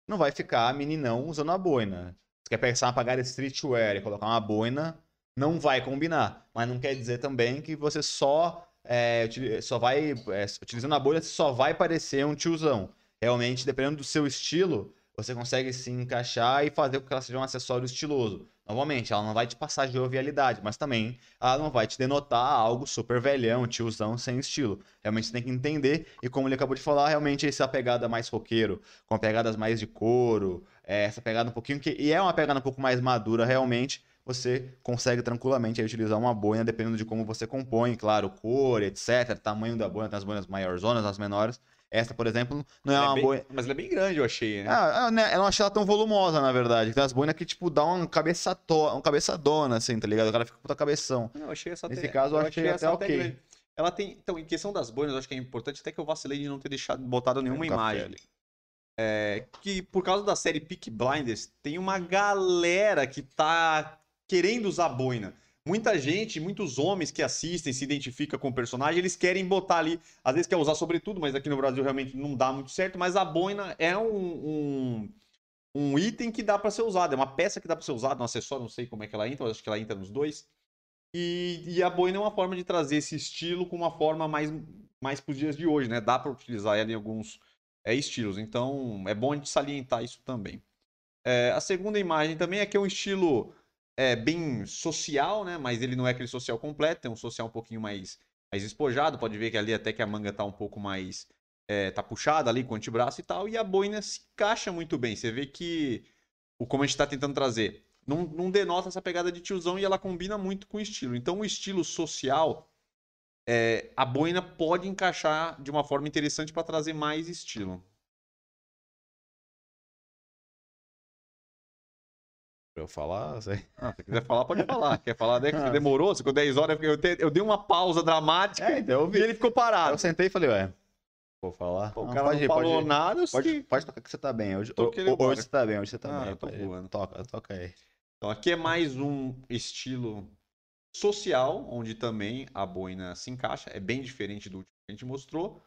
Não vai ficar meninão usando a boina. Você quer pensar uma pagada streetwear e colocar uma boina, não vai combinar. Mas não quer dizer também que você só, é, só vai. é, utilizando a boina, você só vai parecer um tiozão. Realmente, dependendo do seu estilo, você consegue se encaixar e fazer com que ela seja um acessório estiloso. Novamente, ela não vai te passar jovialidade, mas também ela não vai te denotar algo super velhão, tiozão, sem estilo. Realmente você tem que entender, e como ele acabou de falar, realmente essa pegada mais roqueiro, com pegadas mais de couro, é, essa pegada um pouquinho, que, e é uma pegada um pouco mais madura realmente, você consegue tranquilamente aí, utilizar uma boina, dependendo de como você compõe, claro, cor, etc, tamanho da boina, tem as boinas maiores zonas, as menores, essa, por exemplo, não é Ela uma bem- boina... Mas ela é bem grande, eu achei, né? Ah, eu, né, eu não achei ela tão volumosa, na verdade. Tem as boinas que, tipo, dá uma cabeça to... um cabeçadona, assim, tá ligado? O cara fica com puta cabeção. Não, eu achei essa Nesse até, caso, eu achei até essa ok. grande. Ela tem. Então, em questão das boinas, eu acho que é importante até que eu vacilei de não ter deixado botado nenhuma um café imagem. ali. É, que por causa da série Peak Blinders, tem uma galera que tá querendo usar boina. Muita gente, muitos homens que assistem, se identificam com o personagem, eles querem botar ali. Às vezes quer usar sobretudo, mas aqui no Brasil realmente não dá muito certo. Mas a boina é um, um, um item que dá pra ser usado. É uma peça que dá pra ser usada, um acessório, não sei como é que ela entra, acho que ela entra nos dois. E, e a boina é uma forma de trazer esse estilo com uma forma mais, mais pros dias de hoje, né? Dá pra utilizar ela em alguns é, estilos. Então é bom a gente salientar isso também. É, a segunda imagem também é que é um estilo é, bem social, né? Mas ele não é aquele social completo, tem um social um pouquinho mais, mais espojado. Pode ver que ali até que a manga tá um pouco mais. É, tá puxada ali com o antebraço e tal. E a boina se encaixa muito bem. Você vê que o como a gente tá tentando trazer não, não denota essa pegada de tiozão e ela combina muito com o estilo. Então o estilo social. é, a boina pode encaixar de uma forma interessante para trazer mais estilo. Pra eu falar, sei. Ah, se quiser falar, pode falar. Quer falar, né? Que você demorou, você ficou 10 horas, eu, te- eu dei uma pausa dramática É, então e ele ficou parado. eu sentei e falei, ué, vou falar. Pô, o Não, cara pode não ir, pode falou ir. nada, eu Pode, sei. pode tocar que você tá bem. Hoje, hoje você tá bem, hoje você tá Ah, bem. eu tô Pode- voando. Toca, toca aí. Então aqui é mais um estilo social, onde também a boina se encaixa. É bem diferente do último que a gente mostrou.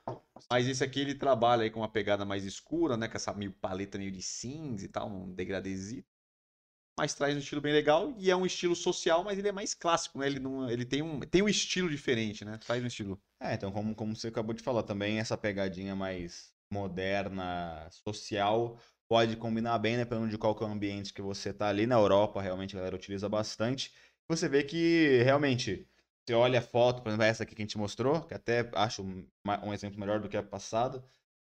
Mas esse aqui ele trabalha aí com uma pegada mais escura, né? Com essa meio paleta meio de cinza e tal, um degradezito. Mas traz um estilo bem legal e é um estilo social, mas ele é mais clássico, né? Ele, não, ele tem, um, tem um estilo diferente, né? Traz um estilo. É, então, como, como você acabou de falar, também essa pegadinha mais moderna, social, pode combinar bem, dependendo de qual é o ambiente que você tá ali. Na Europa, realmente, a galera utiliza bastante. Você vê que, realmente, você olha a foto, por exemplo, essa aqui que a gente mostrou, que até acho um, exemplo melhor do que a passada,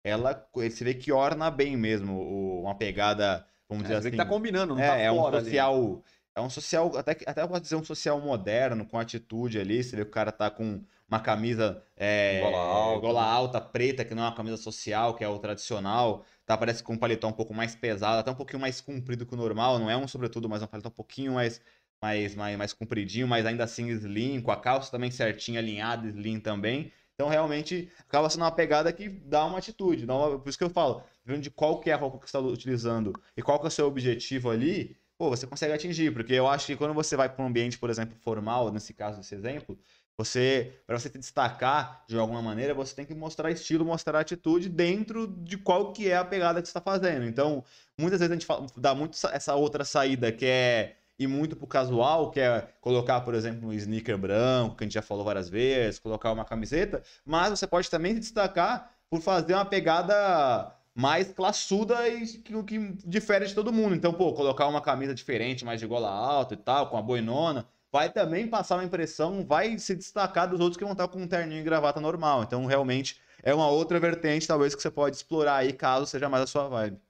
ela, você vê que orna bem mesmo, uma pegada, vamos É, dizer assim... que tá combinando, não É, tá é um fora ali. social. É um social, até, até pode dizer um social moderno, com atitude ali. Você vê que o cara tá com uma camisa é, Gola alta. gola alta, preta, que não é uma camisa social, que é o tradicional. Tá, parece com um paletó um pouco mais pesado, até um pouquinho mais comprido que o normal. Não é um sobretudo, mas é um paletó um pouquinho mais, mais, mais, mais compridinho, mas ainda assim slim, com a calça também certinha, alinhada, slim também. Então, realmente, acaba sendo uma pegada que dá uma atitude. Dá uma- Por isso que eu falo, vendo de qual que é a roupa que você está utilizando e qual que é o seu objetivo ali, pô, você consegue atingir. Porque eu acho que quando você vai para um ambiente, por exemplo, formal, nesse caso, desse exemplo, você, para você se destacar de alguma maneira, você tem que mostrar estilo, mostrar atitude dentro de qual que é a pegada que você está fazendo. Então, muitas vezes a gente fala- dá muito essa outra saída que é ir muito pro casual, que é colocar, por exemplo, um sneaker branco, que a gente já falou várias vezes, colocar uma camiseta, mas você pode também se destacar por fazer uma pegada mais classuda e que, que difere de todo mundo. Então, pô, colocar uma camisa diferente, mais de gola alta e tal, com a boinona, vai também passar uma impressão, vai se destacar dos outros que vão estar com um terninho e gravata normal. Então, realmente, é uma outra vertente, talvez, que você pode explorar aí, caso seja mais a sua vibe.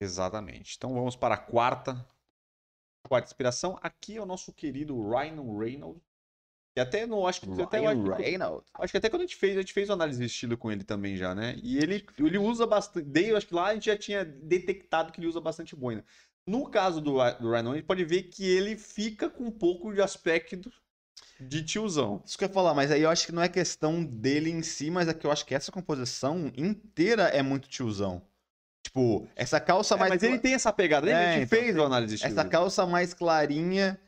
Exatamente. Então vamos para a quarta. Quarta inspiração. Aqui é o nosso querido Ryan Reynolds. E até no. Acho que até, acho, que- Reynolds. acho que até quando a gente fez, a gente fez uma análise de estilo com ele também já, né? E ele, ele usa bastante. Eu acho que lá a gente já tinha detectado que ele usa bastante boina. No caso do, do Ryan a gente pode ver que ele fica com um pouco de aspecto de tiozão. Isso que eu ia falar, mas aí eu acho que não é questão dele em si, mas é que eu acho que essa composição inteira é muito tiozão. Tipo, essa calça É, mais. mas ele tem essa pegada. Lembra? É, a gente então, fez uma análise de estilo. Essa calça mais clarinha,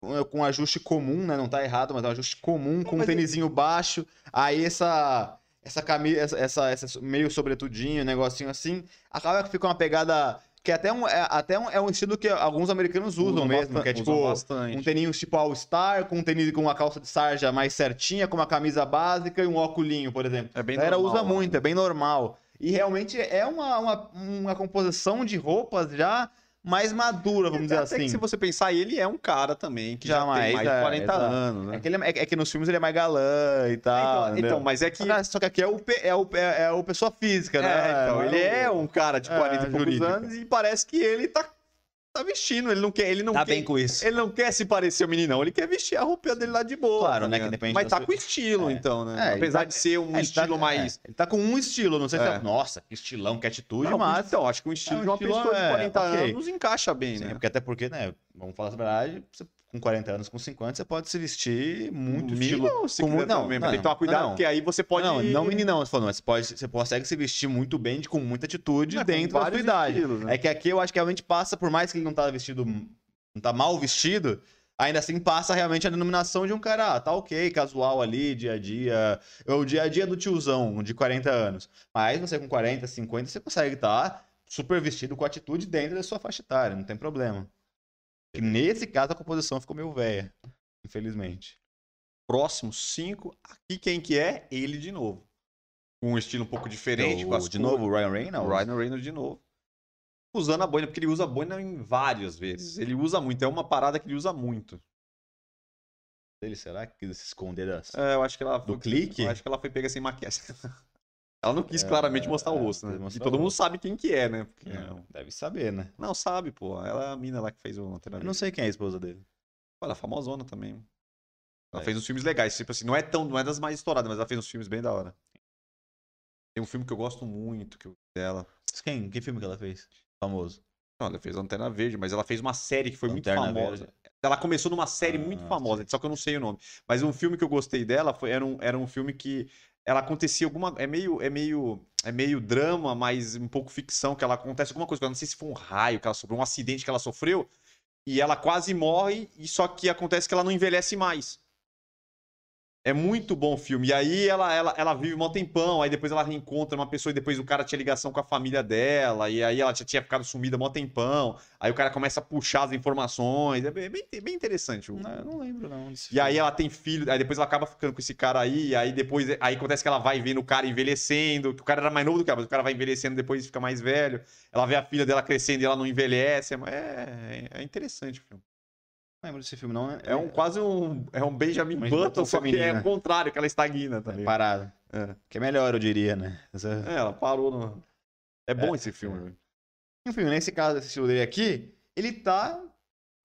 com- com ajuste comum, né? Não tá errado, mas é um ajuste comum, com um tênisinho baixo. Aí essa. Essa camisa, essa, essa, essa meio sobretudinho, negocinho assim, acaba que fica uma pegada. Que até, um, é, até um, é um estilo que alguns americanos usam Usam mesmo, bastante- que é tipo bastante. um tênis tipo All-Star, com um tênis com uma calça de sarja mais certinha, com uma camisa básica e um óculinho, por exemplo. É bem a galera normal usa muito, né? é bem normal. E realmente é uma, uma, uma composição de roupas já mais madura, vamos dizer Até assim. que se você pensar, ele é um cara também que Já já, mais, tem mais de é, 40 exato. anos, né? É que, ele é, é que nos filmes ele é mais galã e tal. então, então, mas é que. Só que- Só que aqui é o, é o, é, é o pessoa física, né? É, então, ele é um cara de é, 40 e poucos jurídica. anos e parece que ele tá, tá vestindo. Ele não quer. Ele não Tá quer, bem com isso. Ele não quer se parecer o meninão, ele quer vestir a roupa dele lá de boa. Claro, tá né, que depende Mas tá sua- com estilo, É. então, né? É, Apesar tá- de ser um É, ele estilo tá, mais. ele tá com um estilo, não sei se É. é. Nossa, que estilão, que atitude, Não, mas. Então, acho que o estilo É um de uma pessoa de é, 40 ok. anos encaixa bem, Sim, né? porque até porque, né? Vamos falar a verdade, você, com 40 anos, com 50, você pode se vestir muito Mínimo, estilo. se com quiser mu- não, também, não, tem que tomar não, cuidado, não. porque aí você pode. Não, não meninão, você falou, mas você, pode, você consegue se vestir muito bem, de- com muita atitude com dentro da sua idade. estilos, né? É que aqui eu acho que realmente passa, por mais que ele não tá vestido, não tá mal vestido, ainda assim passa realmente a denominação de um cara, ah, tá ok, casual ali, dia a dia, o dia a dia do tiozão de 40 anos. Mas você com 40, 50, você consegue estar super vestido com atitude dentro da sua faixa etária, não tem problema. Nesse caso a composição ficou meio velha, infelizmente. Próximo 5. Aqui quem que é? Ele de novo. Com um estilo um pouco diferente. O- com as de novo, o Ryan O Reynolds? Ryan Reynolds de novo. Usando a boina, porque ele usa a boina em várias vezes. Ele usa muito, é uma parada que ele usa muito. Ele, será que se esconder das... É, eu acho que ela Do foi, clique? Eu acho que ela foi pega sem maquiagem. ela não quis É, claramente mostrar o é, rosto, né? E todo mundo sabe quem que é, né? Porque- Não, deve saber, né? Não, sabe, pô. Ela é a mina lá que fez o Antena Eu não sei quem é a esposa dele. Ela é famosona também. Ela É. fez uns filmes legais. Tipo assim, não é tão, não é das mais estouradas, mas ela fez uns filmes bem da hora. Tem um filme que eu gosto muito que eu dela. Quem? Que filme que ela fez? Famoso. Não, ela fez Antena Verde, mas ela fez uma série que foi Lanterna muito famosa. Verde. Ela começou numa série Ah, muito famosa, só que eu não sei o nome. Mas um filme que eu gostei dela foi, era, um, era um filme que ela acontecia alguma. É meio, é meio. É meio drama, mas um pouco ficção, que ela acontece alguma coisa. Eu não sei se foi um raio que ela sofreu, um acidente que ela sofreu, e ela quase morre, e só que acontece que ela não envelhece mais. É muito bom o filme. E aí ela, ela, ela vive um tempão, aí depois ela reencontra uma pessoa e depois o cara tinha ligação com a família dela, e aí ela já tinha ficado sumida um tempão. Aí o cara começa a puxar as informações. É bem, bem, interessante. Não, eu não lembro, não. E aí ela tem filho, aí depois ela acaba ficando com esse cara aí, e aí depois aí acontece que ela vai vendo o cara envelhecendo, que o cara era mais novo do que ela, mas o cara vai envelhecendo depois fica mais velho. Ela vê a filha dela crescendo e ela não envelhece. É, é interessante o filme. Não lembro desse filme, não. né? É um quase um é um Benjamin Mas Button, só que é o contrário, que ela estagna, tá É ligado? parado. É. Que é melhor, eu diria, né? Essa- É, ela parou no É bom esse filme. é. velho. Enfim, nesse caso, esse estilo dele aqui, ele tá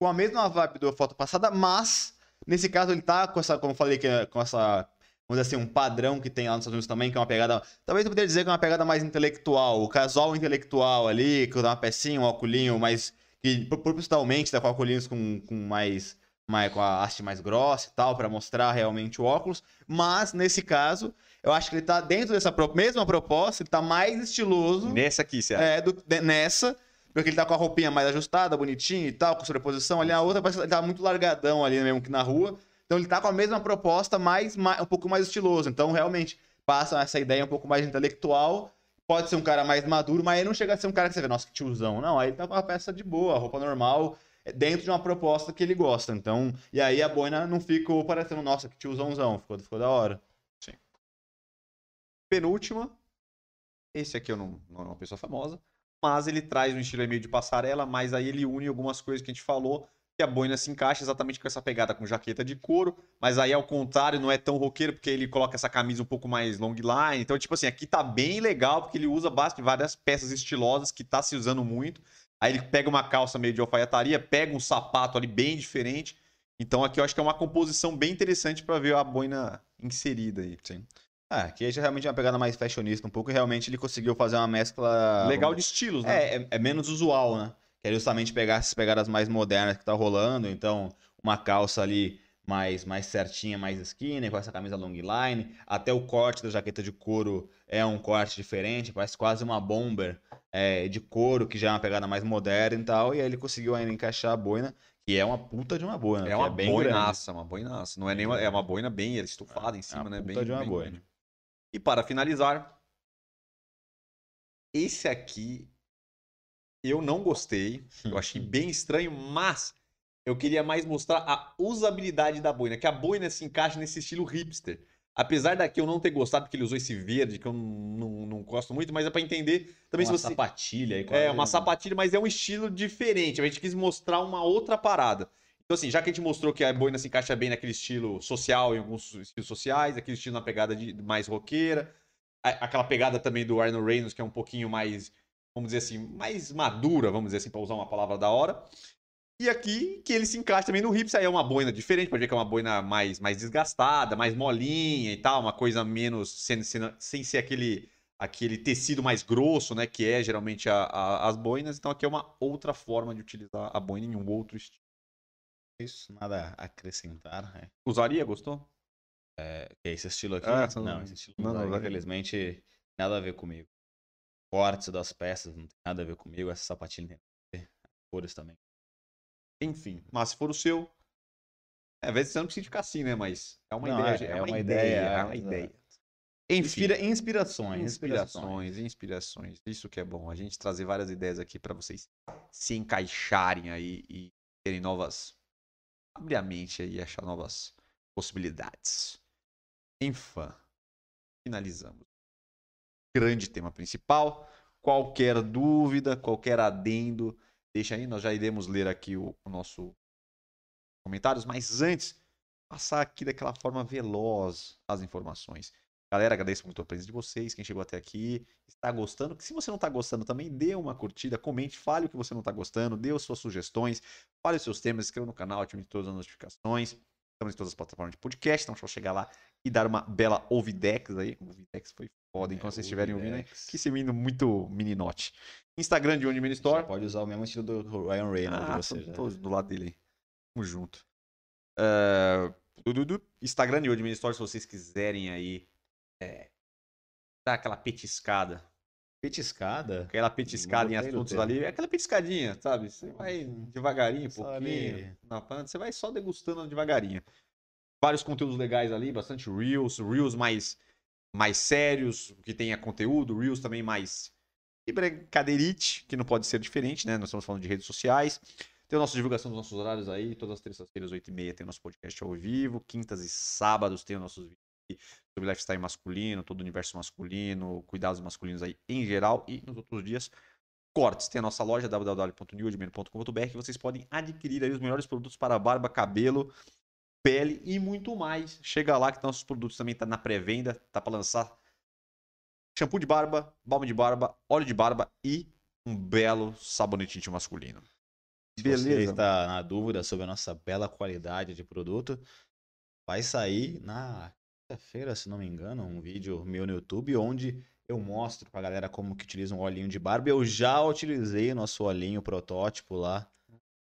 com a mesma vibe da foto passada, mas nesse caso ele tá com essa, como eu falei, que é com essa, vamos dizer assim, um padrão que tem lá nos Estados Unidos também, que é uma pegada, talvez eu poderia dizer que é uma pegada mais intelectual, o casual intelectual ali, que dá uma pecinha, um óculinho, mas que pro- propositalmente tá com óculos com, com mais, mais, com a haste mais grossa e tal, pra mostrar realmente o óculos, mas nesse caso, eu acho que ele tá dentro dessa pro- mesma proposta, ele tá mais estiloso. Nessa aqui, você acha? É, do- de- nessa, porque ele tá com a roupinha mais ajustada, bonitinho e tal, com sobreposição. Ali a outra parece que ele tá muito largadão ali mesmo que na rua. Então ele tá com a mesma proposta, mas mais- um pouco mais estiloso. Então realmente passa essa ideia um pouco mais intelectual. Pode ser um cara mais maduro, mas ele não chega a ser um cara que você vê, nossa, que tiozão. Não, aí ele tá com a peça de boa, roupa normal, é, dentro de uma proposta que ele gosta. Então, e aí a boina não ficou parecendo, nossa, que tiozãozão. Ficou, ficou da hora. penúltima. Esse aqui eu não, não é uma pessoa famosa. Mas ele traz um estilo meio de passarela, mas aí ele une algumas coisas que a gente falou. Que a boina se encaixa exatamente com essa pegada com jaqueta de couro. Mas aí, ao contrário, não é tão roqueiro, porque ele coloca essa camisa um pouco mais long line. Então, tipo assim, aqui tá bem legal, porque ele usa várias peças estilosas que tá se usando muito. Aí ele pega uma calça meio de alfaiataria, pega um sapato ali bem diferente. Então aqui eu acho que é uma composição bem interessante para ver a boina inserida aí. Sim. Ah, aqui já realmente é uma pegada mais fashionista um pouco. E realmente ele conseguiu fazer uma mescla. Legal de estilos, né? É, é, é menos usual, né? Que é justamente pegar essas pegadas mais modernas que tá rolando. Então, uma calça ali mais, mais certinha, mais skinny, com essa camisa long line. Até o corte da jaqueta de couro é um corte diferente, parece quase uma bomber é, de couro, que já é uma pegada mais moderna e tal. E aí ele conseguiu ainda encaixar a boina, que é uma puta de uma boina. É que uma bem grande. boinaça, uma boinaça. Não é nem uma, é uma boina bem estufada em É cima, uma né? puta Bem, de uma bem boina. grande. E para finalizar, esse aqui eu não gostei. Eu achei bem estranho, mas eu queria mais mostrar a usabilidade da boina, que a boina se encaixa nesse estilo hipster. Apesar daqui eu não ter gostado, porque ele usou esse verde, que eu não, não, gosto muito, mas é pra entender também uma se você. sapatilha aí. É, uma um- sapatilha, mas é um estilo diferente. A gente quis mostrar uma outra parada. Então, assim, já que a gente mostrou que a boina se encaixa bem naquele estilo social, em alguns estilos sociais, aquele estilo na pegada de mais roqueira, aquela pegada também do Arnold Reynolds, que é um pouquinho mais, vamos dizer assim, mais madura, vamos dizer assim, pra usar uma palavra da hora. E aqui, que ele se encaixa também no hips, aí é uma boina diferente, pode ver que é uma boina mais, mais desgastada, mais molinha e tal, uma coisa menos, sem, sem, sem ser aquele aquele tecido mais grosso, né, que é geralmente a- a- as boinas. Então aqui é uma outra forma de utilizar a boina em um outro estilo. Isso, nada a acrescentar. É. Usaria, gostou? É, é esse estilo aqui? Ah, não, não- esse estilo não, não, não, dá, vai- infelizmente, nada a ver comigo. Cortes das peças não tem nada a ver comigo. Essa sapatilha tem nada a ver. Cores também. Enfim, mas se for o seu, é, às vezes você não precisa ficar assim, né, mas é uma Não, ideia, é- é, é uma uma ideia, ideia, é uma exato. ideia. Enfim, Inspira, inspirações, inspirações. inspirações. Isso que é bom, a gente trazer várias ideias aqui pra vocês se encaixarem aí e terem novas abrir a mente aí e achar novas possibilidades. Enfim, finalizamos. Grande tema principal. Qualquer dúvida, qualquer adendo, deixa aí, nós já iremos ler aqui o, o nosso comentários, mas antes, passar aqui daquela forma veloz as informações. Galera, agradeço muito a presença de vocês, quem chegou até aqui, está gostando. Se você não está gostando também, dê uma curtida, comente, fale o que você não está gostando, dê as suas sugestões, fale os seus temas, inscreva no canal, ative todas as notificações. Estamos em todas as plataformas de podcast, então é só chegar lá e dar uma bela ouvidex aí. Ouvidex foi foda, enquanto É, vocês estiverem ouvindo. Ouvidex. Que esse menino muito meninote. Instagram de Onde Mini Store. Você pode usar o mesmo estilo do Ryan Reynolds Ah, você. tô, já. tô do lado dele aí. Tamo junto. É, dududu. Instagram de Odmin Store, se vocês quiserem aí é, dar aquela petiscada. Petiscada? Aquela petiscada em assuntos ali. Aquela petiscadinha, sabe? Você vai devagarinho, Só pouquinho. Na planta, você vai só degustando devagarinho. Vários conteúdos legais ali, bastante Reels, Reels mais, mais sérios, que tenha conteúdo, Reels também mais e brincadeirite, que não pode ser diferente, né? Nós estamos falando de redes sociais. Tem a nossa divulgação dos nossos horários aí, todas as terças-feiras, 8h30, tem o nosso podcast ao vivo, quintas e sábados tem os nossos vídeos sobre lifestyle masculino, todo o universo masculino, cuidados masculinos aí em geral, e nos outros dias, cortes. Tem a nossa loja www.newdman.com.br que vocês podem adquirir aí os melhores produtos para barba, cabelo, pele e muito mais. Chega lá que nossos produtos também tá na pré-venda, tá para lançar shampoo de barba, balma de barba, óleo de barba e um belo sabonete íntimo masculino. Se você está na dúvida sobre a nossa bela qualidade de produto, vai sair na quinta-feira, se não me engano, um vídeo meu no YouTube onde eu mostro pra galera como que utiliza um olhinho de barba. Eu já utilizei o nosso olhinho protótipo lá.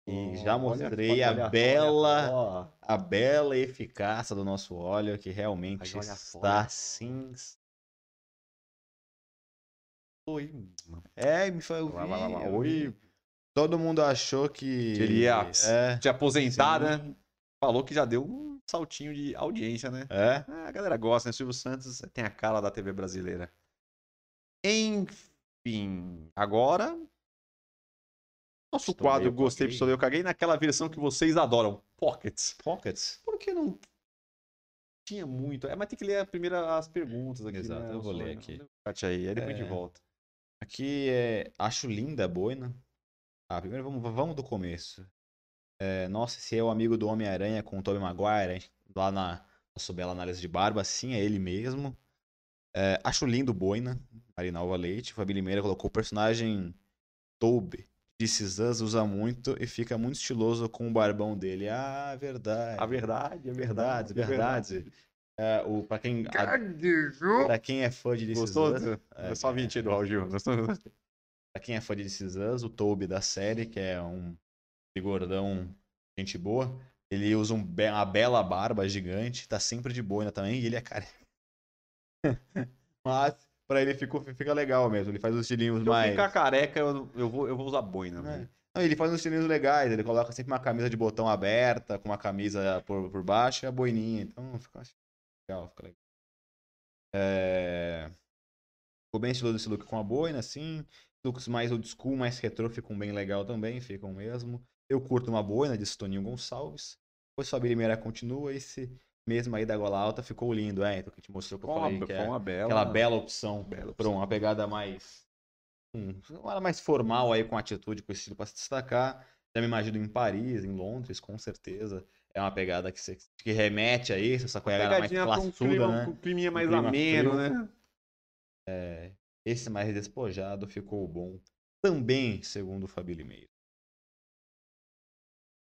E já mostrei a bela, a bela eficácia do nosso óleo, que realmente Olha, olha, está olha. sim. Oi. É, me foi. eu Oi. Todo mundo achou que. Queria É. te aposentar, sim. né? Falou que já deu um saltinho de audiência, né? É. Ah, a galera gosta, né? Silvio Santos tem a cara da TV brasileira. Enfim, agora. Nosso quadro eu Gostei. Pistolei, eu caguei naquela versão que vocês adoram, Pockets. Pockets. Porque não tinha muito. É, mas tem que ler a primeira, as perguntas aqui. Exato, né? eu vou ler aqui. Chat aí, aí depois a gente É. volta. Aqui é. Acho linda a boina. Ah, primeiro vamos, vamos do começo. É, nossa, esse é o amigo do Homem-Aranha com o Tobey Maguire. Lá na nossa bela análise de barba, sim, é ele mesmo. É, acho lindo boina. Marinalva Leite. Fabi Limeira colocou o personagem Toby. De Cisãs usa muito e fica muito estiloso com o barbão dele. Ah, verdade. A verdade, é Verdade, verdade. verdade. É, o, pra, quem, a- pra quem é fã de This Is Gostou? Us, É só 20 aí do Raul Gil. Pra quem é fã de This Us, o Toby da série, que é um gordão, gente boa, ele usa um be- uma bela barba gigante, tá sempre de boina também, e ele é careca. Mas pra ele ficou, fica legal mesmo, ele faz os estilinhos Se eu mais... ficar careca, eu, eu, vou, eu vou usar boina. É. velho. Não, ele faz uns estilinhos legais, ele coloca sempre uma camisa de botão aberta, com uma camisa por, por baixo e a boininha, então fica legal, fica legal. É... Ficou bem estiloso esse look com a boina, assim. Looks mais old school, mais retrô, ficam bem legal também, ficam mesmo. Eu curto uma boina, disse Toninho Gonçalves. Depois Fabi Limeira continua, esse mesmo aí da gola alta ficou lindo, é. Então que te mostrou que eu falei uma, que é uma bela. aquela bela opção bela para uma pegada mais hum, uma mais formal aí com atitude, com estilo para se destacar. Já me imagino em Paris, em Londres, com certeza. É uma pegada que, você, que remete a isso, essa pegada mais pra um classuda, clima, né? um climinha mais clima ameno, frio. né? Esse mais despojado ficou bom. Também, segundo o Fabi Limeiro.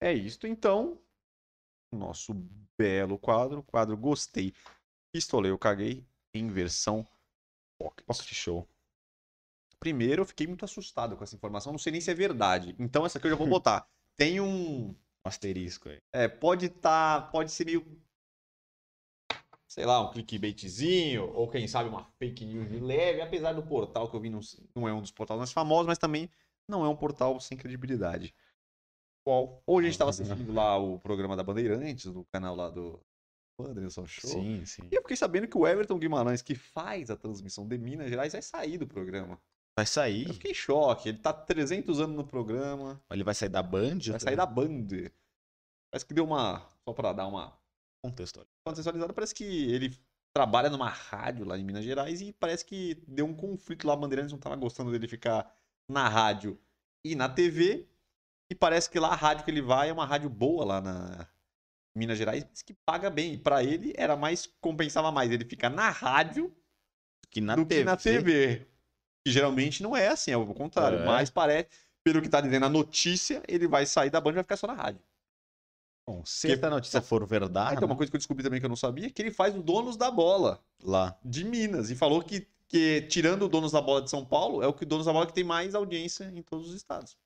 É isto, então. Nosso belo quadro. Quadro Gostei. Pistolei, eu caguei. Em versão pocket. Pocket Show. Primeiro, eu fiquei muito assustado com essa informação. Não sei nem se é verdade. Então, essa aqui eu já vou botar. Tem um. Um asterisco aí. É, pode tá. Pode ser meio. Sei lá, um clickbaitzinho, ou quem sabe uma fake news de leve, apesar do portal que eu vi não, não é um dos portais mais famosos, mas também não é um portal sem credibilidade. Qual? Hoje a gente estava assistindo lá o programa da Bandeirantes, no canal lá do Anderson Show. Sim, sim. E eu fiquei sabendo que o Everton Guimarães, que faz a transmissão de Minas Gerais, vai sair do programa. Vai sair. Eu fiquei em choque. Ele tá 300 anos no programa. Ele vai sair da Band? Vai sair da Band. Parece que deu uma. Só pra dar uma contexto. contextualizada, parece que ele trabalha numa rádio lá em Minas Gerais e parece que deu um conflito lá. A Bandeirantes não tava gostando dele ficar na rádio e na TV. E parece que lá a rádio que ele vai é uma rádio boa lá na Minas Gerais, mas que paga bem. E pra ele era mais. compensava mais ele ficar na rádio Que na do TV. que na TV. Que geralmente não é assim, é o contrário. É. Mas parece, pelo que tá dizendo a notícia, ele vai sair da Band e vai ficar só na rádio. Bom, se essa notícia for Ah, verdade, então, uma coisa que eu descobri também que eu não sabia é que ele faz o Donos da Bola lá. de Minas. E falou que, que tirando o Donos da Bola de São Paulo, é o que o Donos da Bola que tem mais audiência em todos os estados.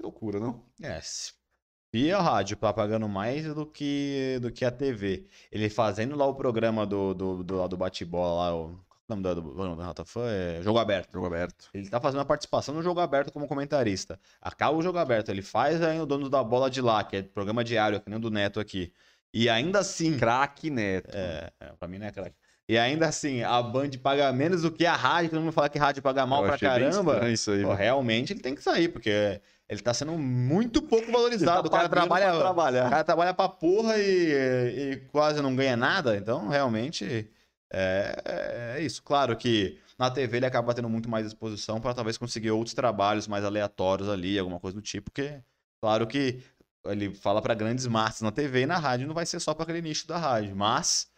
Que loucura, não? É, se a rádio tá pagando mais do que, do que a TV. Ele fazendo lá o programa do, do, do, do bate-bola lá, o, qual é o nome do, do, do, do Ratafã? É Jogo Aberto. Jogo aberto. Ele tá fazendo a participação no Jogo Aberto como comentarista. Acaba o Jogo Aberto, ele faz ainda o Dono da Bola de lá, que é programa diário, que nem o do Neto aqui. E ainda assim, Craque Neto. é, é, pra mim não é craque. E ainda assim, a Band paga menos do que a rádio, todo mundo fala que rádio paga mal Eu pra caramba. Isso aí, Pô, realmente ele tem que sair, porque ele tá sendo muito pouco Ele valorizado. tá o cara trabalha, pra o trabalhar. cara trabalha pra porra e, e quase não ganha nada. Então, realmente, é, é isso. Claro que na TV ele acaba tendo muito mais exposição para talvez conseguir outros trabalhos mais aleatórios ali, alguma coisa do tipo, porque, claro que ele fala pra grandes massas na TV e na rádio não vai ser só pra aquele nicho da rádio. Mas,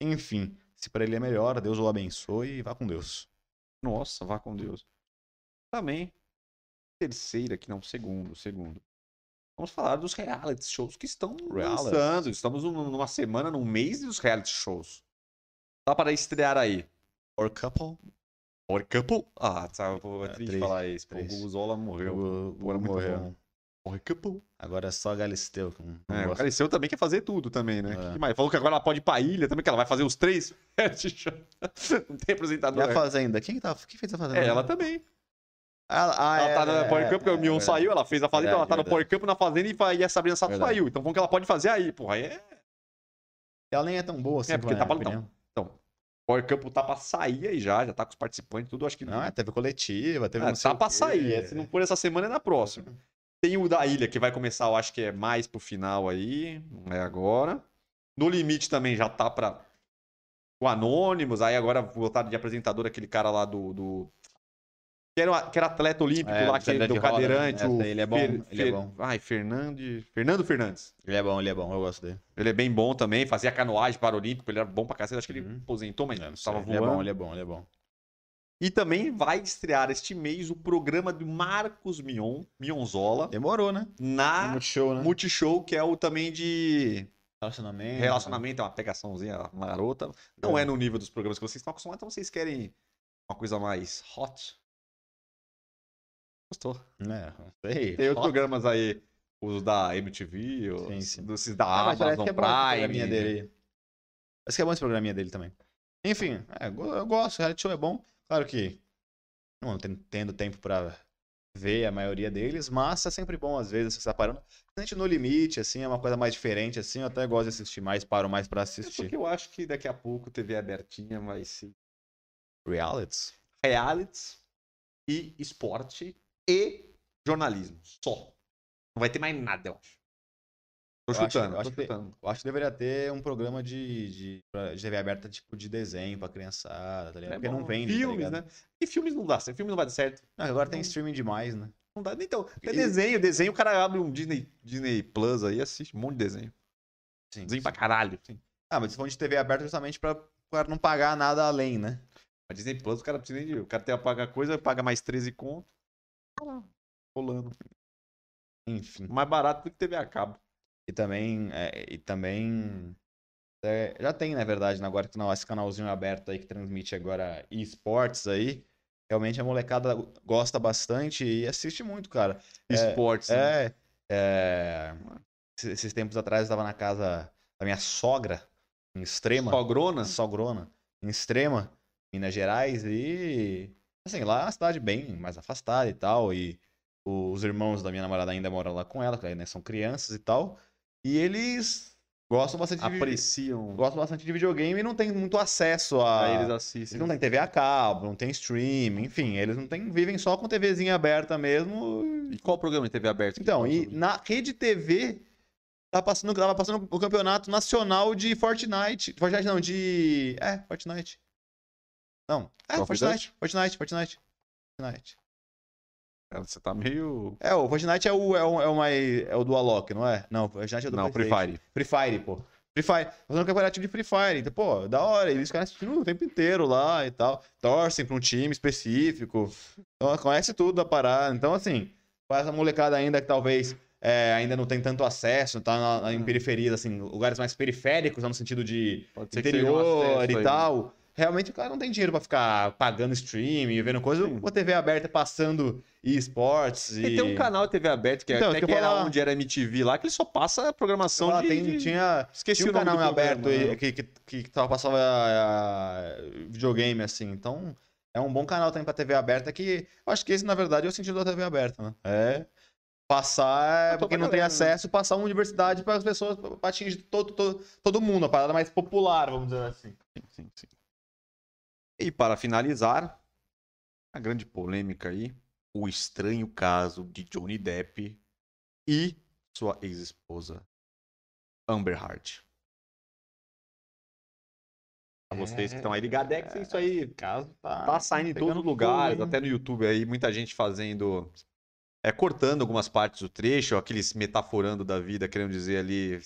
enfim, se pra ele é melhor, Deus o abençoe e vá com Deus. Nossa, vá com Deus. Também, terceira aqui, não, segundo, segundo. Vamos falar dos reality shows que estão Reality. lançando. Estamos num- numa semana, num mês dos reality shows. Tá para estrear aí. Or couple? Or Couple? Ah, tá, pô, é É, triste falar isso. Pô, o triste. Gugu Zola morreu. O, muito morreu. bom. Or Couple. Agora é só Galisteu. que É, o. Careceu também quer fazer tudo também, né? É. Que mais? Falou que agora ela pode ir pra ilha também, que ela vai fazer os três reality shows. Não tem E apresentador. a Fazenda? Quem, que tá, quem fez a Fazenda? É, ela também. Ah, ah, ela é, tá na é, Power Cup, porque é, o Mion é saiu, ela fez a Fazenda, ela tá no Power Cup na Fazenda e, e a Sabrina Sato Verdade. saiu. Então, como que ela pode fazer aí? Porra, aí é. Ela nem é tão boa assim. É, porque tá pra- opinião. Então, Power Cup tá pra sair aí já, já tá com os participantes tudo. Acho que Não, é, teve coletiva, teve Ah, não tá pra sair. é, Se não for essa semana, é na próxima. Tem o da ilha, que vai começar, eu acho que é mais pro final aí. Não é agora. No limite também já tá pra. O Anônimos, aí agora voltaram de apresentador aquele cara lá do. do... Que, era, que era atleta olímpico É, lá, que, do de roda, cadeirante. né? o ele é bom, ele é bom. Ai, Fernandes. Fernando Fernandes. Ele é bom, ele é bom, eu gosto dele. Ele é bem bom também, fazia canoagem paralímpico, ele era bom pra cacete. Acho que ele Uhum. aposentou, mas É, não estava sei, ele é voando. bom, ele é bom, ele é bom. E também vai estrear este mês o programa do Marcos Mion, Mionzola, Demorou, né? na Muito show, né? Multishow, que é o também de Relacionamento. relacionamento, é uma pegaçãozinha marota. Não é. É. no nível dos programas que vocês estão acostumados, então vocês querem uma coisa mais hot. Gostou. É, não sei. Tem outros programas aí, os da MTV, os Sim, sim. desses da Ah, mas parece Amazon que é Prime. dele. Parece que é bom esse programinha dele também. Enfim, é, eu gosto, reality show é bom. Claro que não ten- tendo tempo pra ver a maioria deles, mas é sempre bom às vezes você estar parando. Gente no limite, assim, é uma coisa mais diferente, assim, eu até gosto de assistir mais, paro mais pra É assistir. porque eu acho que daqui a pouco TV abertinha vai ser Realities? realities e esporte e jornalismo. Só. Não vai ter mais nada, eu acho. Tô Eu acho- chutando, eu acho tô que- chutando. Eu acho que deveria ter um programa de, de, de TV aberta, tipo, de desenho pra criançada, tá ligado? É Porque bom. não vende, tá Filmes, ligado? né? E filmes não dá certo. Filme não vai dar certo. Não, agora tem Não. streaming demais, né? Não dá. Então, é E- desenho, desenho, o cara abre um Disney, Disney Plus aí e assiste um monte de desenho. Sim. Desenho pra caralho. Sim. Ah, mas se for de TV aberta justamente pra, pra não pagar nada além, né? A Disney Plus, o cara precisa nem de. O cara tem a pagar coisa, paga mais 13 conto. Tá rolando. Enfim. Mais barato do que TV a cabo. E também. é, e também. é, já tem, na verdade, né, agora que não, esse canalzinho aberto aí que transmite agora esportes aí. Realmente a molecada gosta bastante e assiste muito, cara. Esportes. né? É. é, esses- Esses tempos atrás eu tava na casa da minha sogra, em Extrema. Sogrona? Sogrona, em Extrema, Minas Gerais, e assim, lá é uma cidade bem mais afastada e tal, e os irmãos da minha namorada ainda moram lá com ela, que né, são crianças e tal, e eles gostam bastante de, Apreciam. gostam bastante de videogame e não tem muito acesso a... Aí eles Eles assistem. não têm TV a cabo, não tem stream, enfim, eles não têm, vivem só com TVzinha aberta mesmo. E qual programa de TV aberta? Então, e na rede TV tava passando, tava passando o campeonato nacional de Fortnite. Fortnite não, de. É, Fortnite. Não. É, Fortnite. Fortnite, Fortnite. Fortnite. Cara, você tá meio. É, o Fortnite é o, é o, é o, mais, é o do Alok, não é? Não, o Fortnite é do Não, Free. Fire. Free Fire, pô. Free Fire. Fazendo um campeonato de Free Fire. Então, pô, da hora. Eles ficam assistindo o tempo inteiro lá e tal. Torcem pra um time específico. Então, conhece tudo da parada. Então, assim, para essa molecada ainda que talvez é, ainda não tem tanto acesso, tá na- na- em Hum. periferias, assim, lugares mais periféricos, no sentido de um interior acesso e aí. tal. Realmente o cara não tem dinheiro pra ficar pagando streaming, vendo coisa, Sim. com a TV aberta passando esportes e... E tem um canal de TV aberta que, é Então, até isso que que ia era falar. onde era MTV lá, que ele só passa a programação Lá de... tem- tinha, Esqueci tinha um canal aberto né? que, que, que, que tava passando ah, videogame, assim. Então, é um bom canal também pra TV aberta que. Eu acho que esse, na verdade, é o sentido da TV aberta, né? É passar, quem toda não tem né? acesso, passar uma universidade para as pessoas, pra atingir todo, todo, todo mundo, a parada mais popular, vamos dizer assim. Sim, sim, sim. E para finalizar, a grande polêmica aí, o estranho caso de Johnny Depp e sua ex-esposa Amber Heard. Pra vocês que estão aí ligados, é que isso aí caso tá, tá saindo em todos os lugares, até no YouTube aí, muita gente fazendo. É, cortando algumas partes do trecho, aqueles metaforando da vida, querendo dizer ali.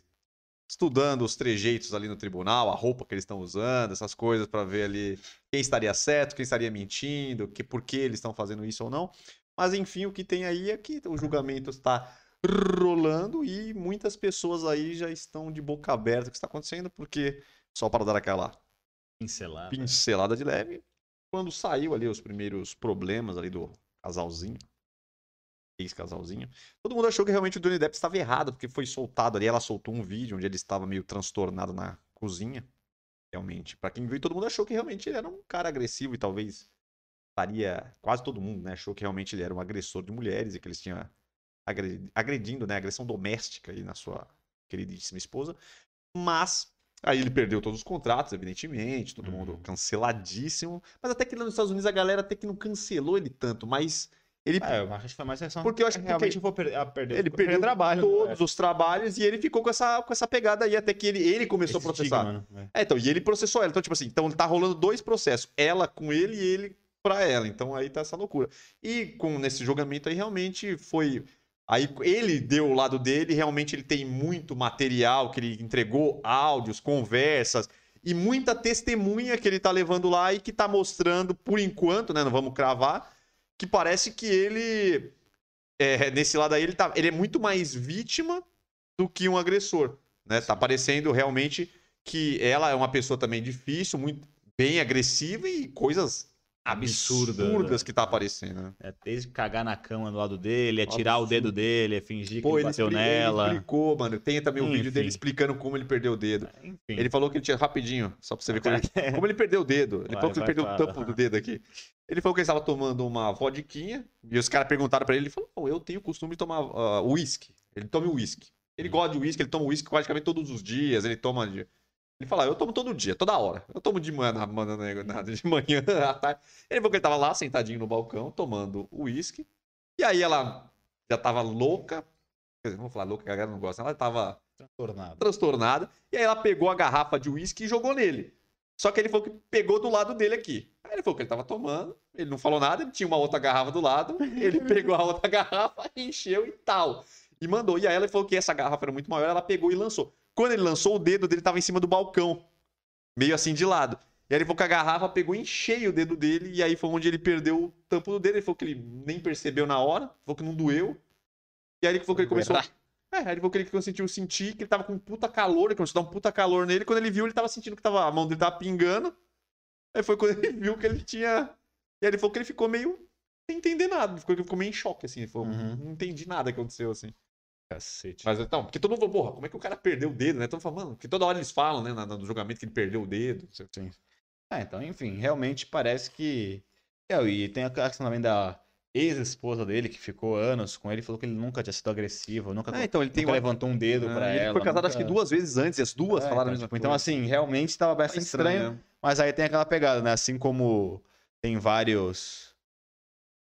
Estudando os trejeitos ali no tribunal, a roupa que eles estão usando, essas coisas, pra ver ali quem estaria certo, quem estaria mentindo, que, por que eles estão fazendo isso ou não. Mas enfim, o que tem aí é que o julgamento está rolando e muitas pessoas aí já estão de boca aberta o que está acontecendo, porque só para dar aquela Pincelada. pincelada de leve. Quando saiu ali os primeiros problemas ali do casalzinho, ex-casalzinho, todo mundo achou que realmente o Johnny Depp estava errado, porque foi soltado ali, ela soltou um vídeo onde ele estava meio transtornado na cozinha. Realmente, pra quem viu, todo mundo achou que realmente ele era um cara agressivo e talvez estaria, quase todo mundo, né, achou que realmente ele era um agressor de mulheres e que eles tinham agre- agredindo, né, agressão doméstica aí na sua queridíssima esposa. Mas Aí ele perdeu todos os contratos, evidentemente, todo mundo Uhum. canceladíssimo. Mas até que lá nos Estados Unidos a galera até que não cancelou ele tanto, mas ele, É, eu acho que foi mais. Porque eu acho que realmente eu vou perder, a perder, ele perdeu trabalho. todos os trabalhos e ele ficou com essa, com essa pegada aí, até que ele, ele começou a Esse processar. estigma, né? É, então, e ele processou ela. Então, tipo assim, então tá rolando dois processos. Ela com ele e ele pra ela. Então aí tá essa loucura. E com nesse julgamento aí realmente foi. Aí ele deu o lado dele, realmente ele tem muito material que ele entregou, áudios, conversas e muita testemunha que ele tá levando lá e que tá mostrando, por enquanto, né? Não vamos cravar, que parece que ele. é, nesse lado aí, ele, tá, ele é muito mais vítima do que um agressor. Né? Tá parecendo realmente que ela é uma pessoa também difícil, muito bem agressiva e coisas Absurda. absurdas que tá aparecendo. né? É, desde cagar na cama do lado dele, é Absurdo. tirar o dedo dele, é fingir que Pô, ele ele, bateu expli- ele nela. explicou, mano. Tem também o vídeo dele explicando como ele perdeu o dedo. Enfim. Ele falou que ele tinha rapidinho, só pra você ver como ele, como ele perdeu o dedo. Ele Vai, falou que ele vai, perdeu o tampo do dedo aqui. Ele falou que ele estava tomando uma vodquinha e os caras perguntaram pra ele, ele falou: "Não, eu tenho o costume de tomar ah, uísque. Ele toma uísque. Ele Hum. gosta de uísque, ele toma uísque praticamente todos os dias, ele toma de... Ele fala, eu tomo todo dia, toda hora. Eu tomo de manhã, na- na- de manhã, à tarde. Ele falou que ele tava lá, sentadinho no balcão, tomando uísque. E aí ela já tava louca, Quer dizer, não vou falar louca, que a galera não gosta. Ela tava Transtornado. transtornada. E aí ela pegou a garrafa de uísque e jogou nele. Só que ele falou que pegou do lado dele aqui. Aí ele falou que ele tava tomando, ele não falou nada, ele tinha uma outra garrafa do lado, ele pegou a outra garrafa, encheu e tal. E mandou. E aí ela falou que essa garrafa era muito maior, ela pegou e lançou. Quando ele lançou, o dedo dele tava em cima do balcão, meio assim de lado. E aí ele falou que a garrafa pegou em cheio o dedo dele, e aí foi onde ele perdeu o tampo do dedo. Ele falou que ele nem percebeu na hora, falou que não doeu. E aí ele falou que ele começou. É, aí ele falou que ele conseguiu sentir que ele tava com um puta calor, ele começou a dar um puta calor nele. Quando ele viu, ele tava sentindo que tava, a mão dele tava pingando. Aí foi quando ele viu que ele tinha. E aí ele falou que ele ficou meio sem entender nada. Ele ficou, ele ficou meio em choque, assim. Ele falou, Uhum. não entendi nada que aconteceu, assim. Cacete. Mas então, porque todo mundo falou, porra, como é que o cara perdeu o dedo, né? Então falando, porque toda hora eles falam, né, no julgamento que ele perdeu o dedo. Sim. É, então, enfim, realmente parece que. É, e tem a questão também da ex-esposa dele, que ficou anos com ele, falou que ele nunca tinha sido agressivo, nunca, É, então ele tem uma... levantou um dedo Ah, pra ele ela. foi casado nunca... acho que duas vezes antes, e as duas É, falaram então, tipo, então, assim, realmente estava bastante estranho. né? Mas aí tem aquela pegada, né? Assim como tem vários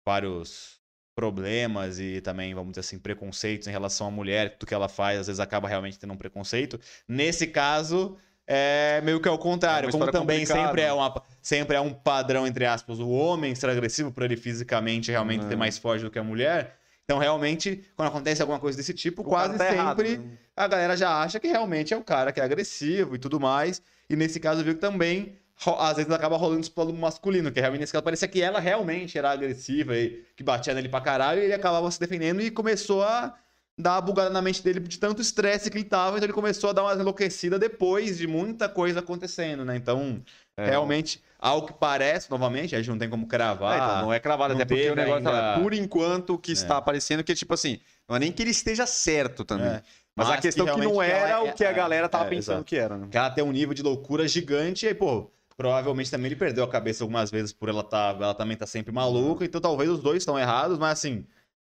vários problemas e também, vamos dizer assim, preconceitos em relação à mulher, tudo que ela faz, às vezes acaba realmente tendo um preconceito. Nesse caso, é meio que ao contrário, É como também sempre é, uma, sempre é um padrão, entre aspas, o homem ser agressivo por ele fisicamente realmente É. ser mais forte do que a mulher. Então, realmente, quando acontece alguma coisa desse tipo, O quase tá errado, sempre né? a galera já acha que realmente é o cara que é agressivo e tudo mais. E nesse caso viu que também, às vezes, acaba rolando isso pelo masculino, que realmente nesse caso parecia que ela realmente era agressiva e que batia nele pra caralho, e ele acabava se defendendo e começou a dar uma bugada na mente dele de tanto estresse que ele tava, então ele começou a dar uma enlouquecida depois de muita coisa acontecendo, né? Então, É. realmente, ao que parece, novamente, a gente não tem como cravar. É, então, não é cravado, até porque o negócio, ainda- por enquanto, o que está aparecendo que, tipo assim, não é nem que ele esteja certo também. É. Mas, a Mas questão que que, não era ela é- o que a é, galera tava é, pensando exato. que era, né? que ela tem um nível de loucura gigante, e aí, pô, provavelmente também ele perdeu a cabeça algumas vezes por ela tá, ela também tá sempre maluca, então talvez os dois estão errados, mas assim,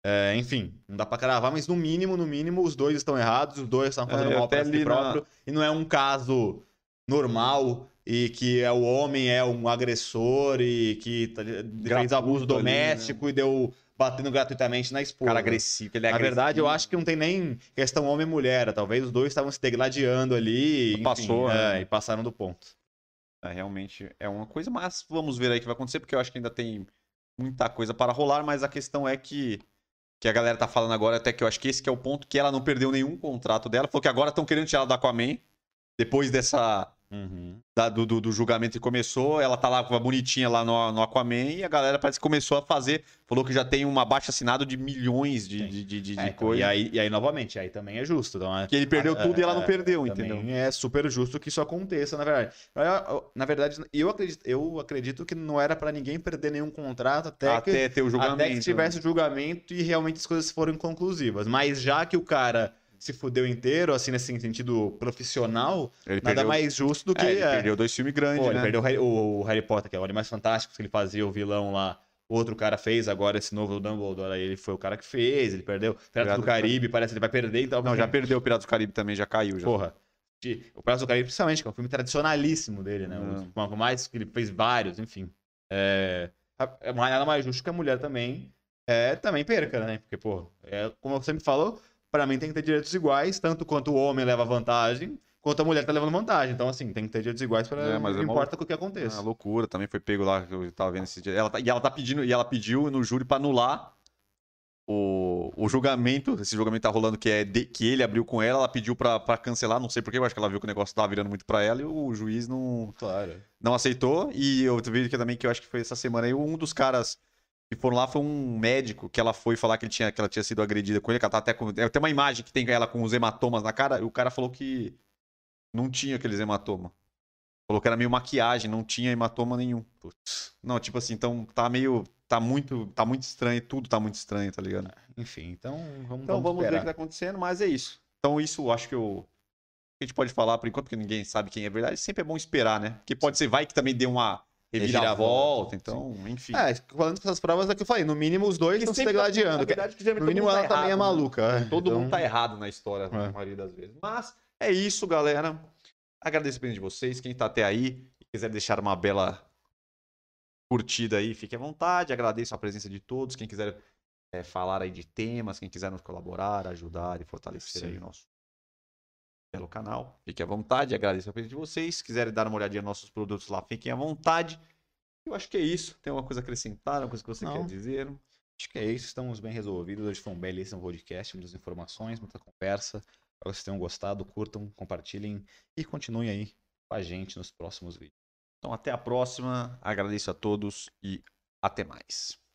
é, enfim, não dá pra cravar, mas no mínimo, no mínimo, os dois estão errados, os dois estão fazendo É, mal pra si li na- próprio, e não é um caso normal e que é o homem é um agressor e que tá- fez Gratuito abuso ali, doméstico e deu batendo gratuitamente na esposa. Cara agressivo, ele é Na verdade, eu agressivo. acho que não tem nem questão homem e mulher. Talvez os dois estavam se degladiando ali. enfim, Passou, é, né? e passaram do ponto. É, realmente é uma coisa, mas vamos ver aí o que vai acontecer, porque eu acho que ainda tem muita coisa para rolar, mas a questão é que que a galera tá falando agora, até que eu acho que esse que é o ponto, que ela não perdeu nenhum contrato dela, falou que agora estão querendo tirar ela da Aquaman, depois dessa da- do, do- do julgamento que começou, ela tá lá com a bonitinha lá no, no Aquaman e a galera parece que começou a fazer, falou que já tem um abaixo assinado de milhões de, Sim. de, de, de É, então, coisa. e, aí, e aí, novamente, aí também é justo. Então, é- Que ele perdeu é, tudo e ela não perdeu, entendeu? é super justo que isso aconteça, na verdade. Na verdade, eu acredito, eu acredito que não era pra ninguém perder nenhum contrato até, que, Até ter o julgamento. até que tivesse o julgamento e realmente as coisas foram conclusivas. Mas já que o cara se fudeu inteiro, assim, nesse sentido profissional, Ele nada perdeu, mais justo do que. é, ele é, perdeu dois filmes grandes, Pô, né? ele perdeu o Harry, o- Harry Potter, que é o Animais Fantásticos, que ele fazia o vilão lá. O outro cara fez, agora esse novo Dumbledore ele foi o cara que fez, ele perdeu. Piratas Piratas do do Caribe, parece que ele vai perder, então. Não, já perdeu o Piratas do Caribe também, já caiu. Já. Porra. O Piratas do Caribe, principalmente, que é um filme tradicionalíssimo dele, né? O mais que ele fez vários, enfim. É, é mais- nada mais justo que a mulher também é, também perca, né? Porque, pô, é, como eu sempre falo, pra mim tem que ter direitos iguais, tanto quanto o homem leva vantagem, quanto a mulher tá levando vantagem. Então, assim, tem que ter direitos iguais pra É, mas não é importa o que aconteça. Ah, loucura, também foi pego lá, que eu tava vendo esse dia. Ela tá- e ela tá pedindo, e ela pediu no júri pra anular o, o julgamento, esse julgamento tá rolando que é de- que ele abriu com ela, ela pediu pra, pra cancelar, não sei porquê, eu acho que ela viu que o negócio tava virando muito pra ela e o juiz não, Claro. não aceitou. E eu vi que também que eu acho que foi essa semana aí, um dos caras que foram lá foi um médico que ela foi falar que, ele tinha, que ela tinha sido agredida com ele, que ela tá até com. Tem uma imagem que tem ela com os hematomas na cara, e o cara falou que não tinha aqueles hematomas. Falou que era meio maquiagem, não tinha hematoma nenhum. Putz. Não, tipo assim, então tá meio. Tá muito. Tá muito estranho, tudo tá muito estranho, tá ligado? Enfim, então vamos, Então vamos, ver o que tá acontecendo, mas é isso. Então isso eu acho que eu. A gente pode falar por enquanto, porque ninguém sabe quem é verdade. Sempre é bom esperar, né? Porque pode ser, vai que também dê uma reviravolta. Então, enfim. É, falando com essas provas é que eu falei, no mínimo os dois estão se tá- degladiando. verdade, que geralmente No mínimo ela tá também é né? maluca. é. Todo Então, mundo tá errado na história, É. na maioria das vezes. Mas é isso, galera. Agradeço a presença de vocês. Quem tá até aí e quiser deixar uma bela curtida aí, fique à vontade. Agradeço a presença de todos. Quem quiser é, falar aí de temas, quem quiser nos colaborar, ajudar e fortalecer Sim. aí o nosso belo canal, fique à vontade, agradeço a presença de vocês. Se quiserem dar uma olhadinha nos nossos produtos lá, fiquem à vontade. Eu acho que é isso. Tem uma coisa a acrescentar, uma coisa que você Não. quer dizer? Acho que é isso, estamos bem resolvidos. Hoje foi um belíssimo podcast, muitas informações, muita conversa. Espero que vocês tenham gostado, curtam, compartilhem e continuem aí com a gente nos próximos vídeos. Então, até a próxima. Agradeço a todos e até mais.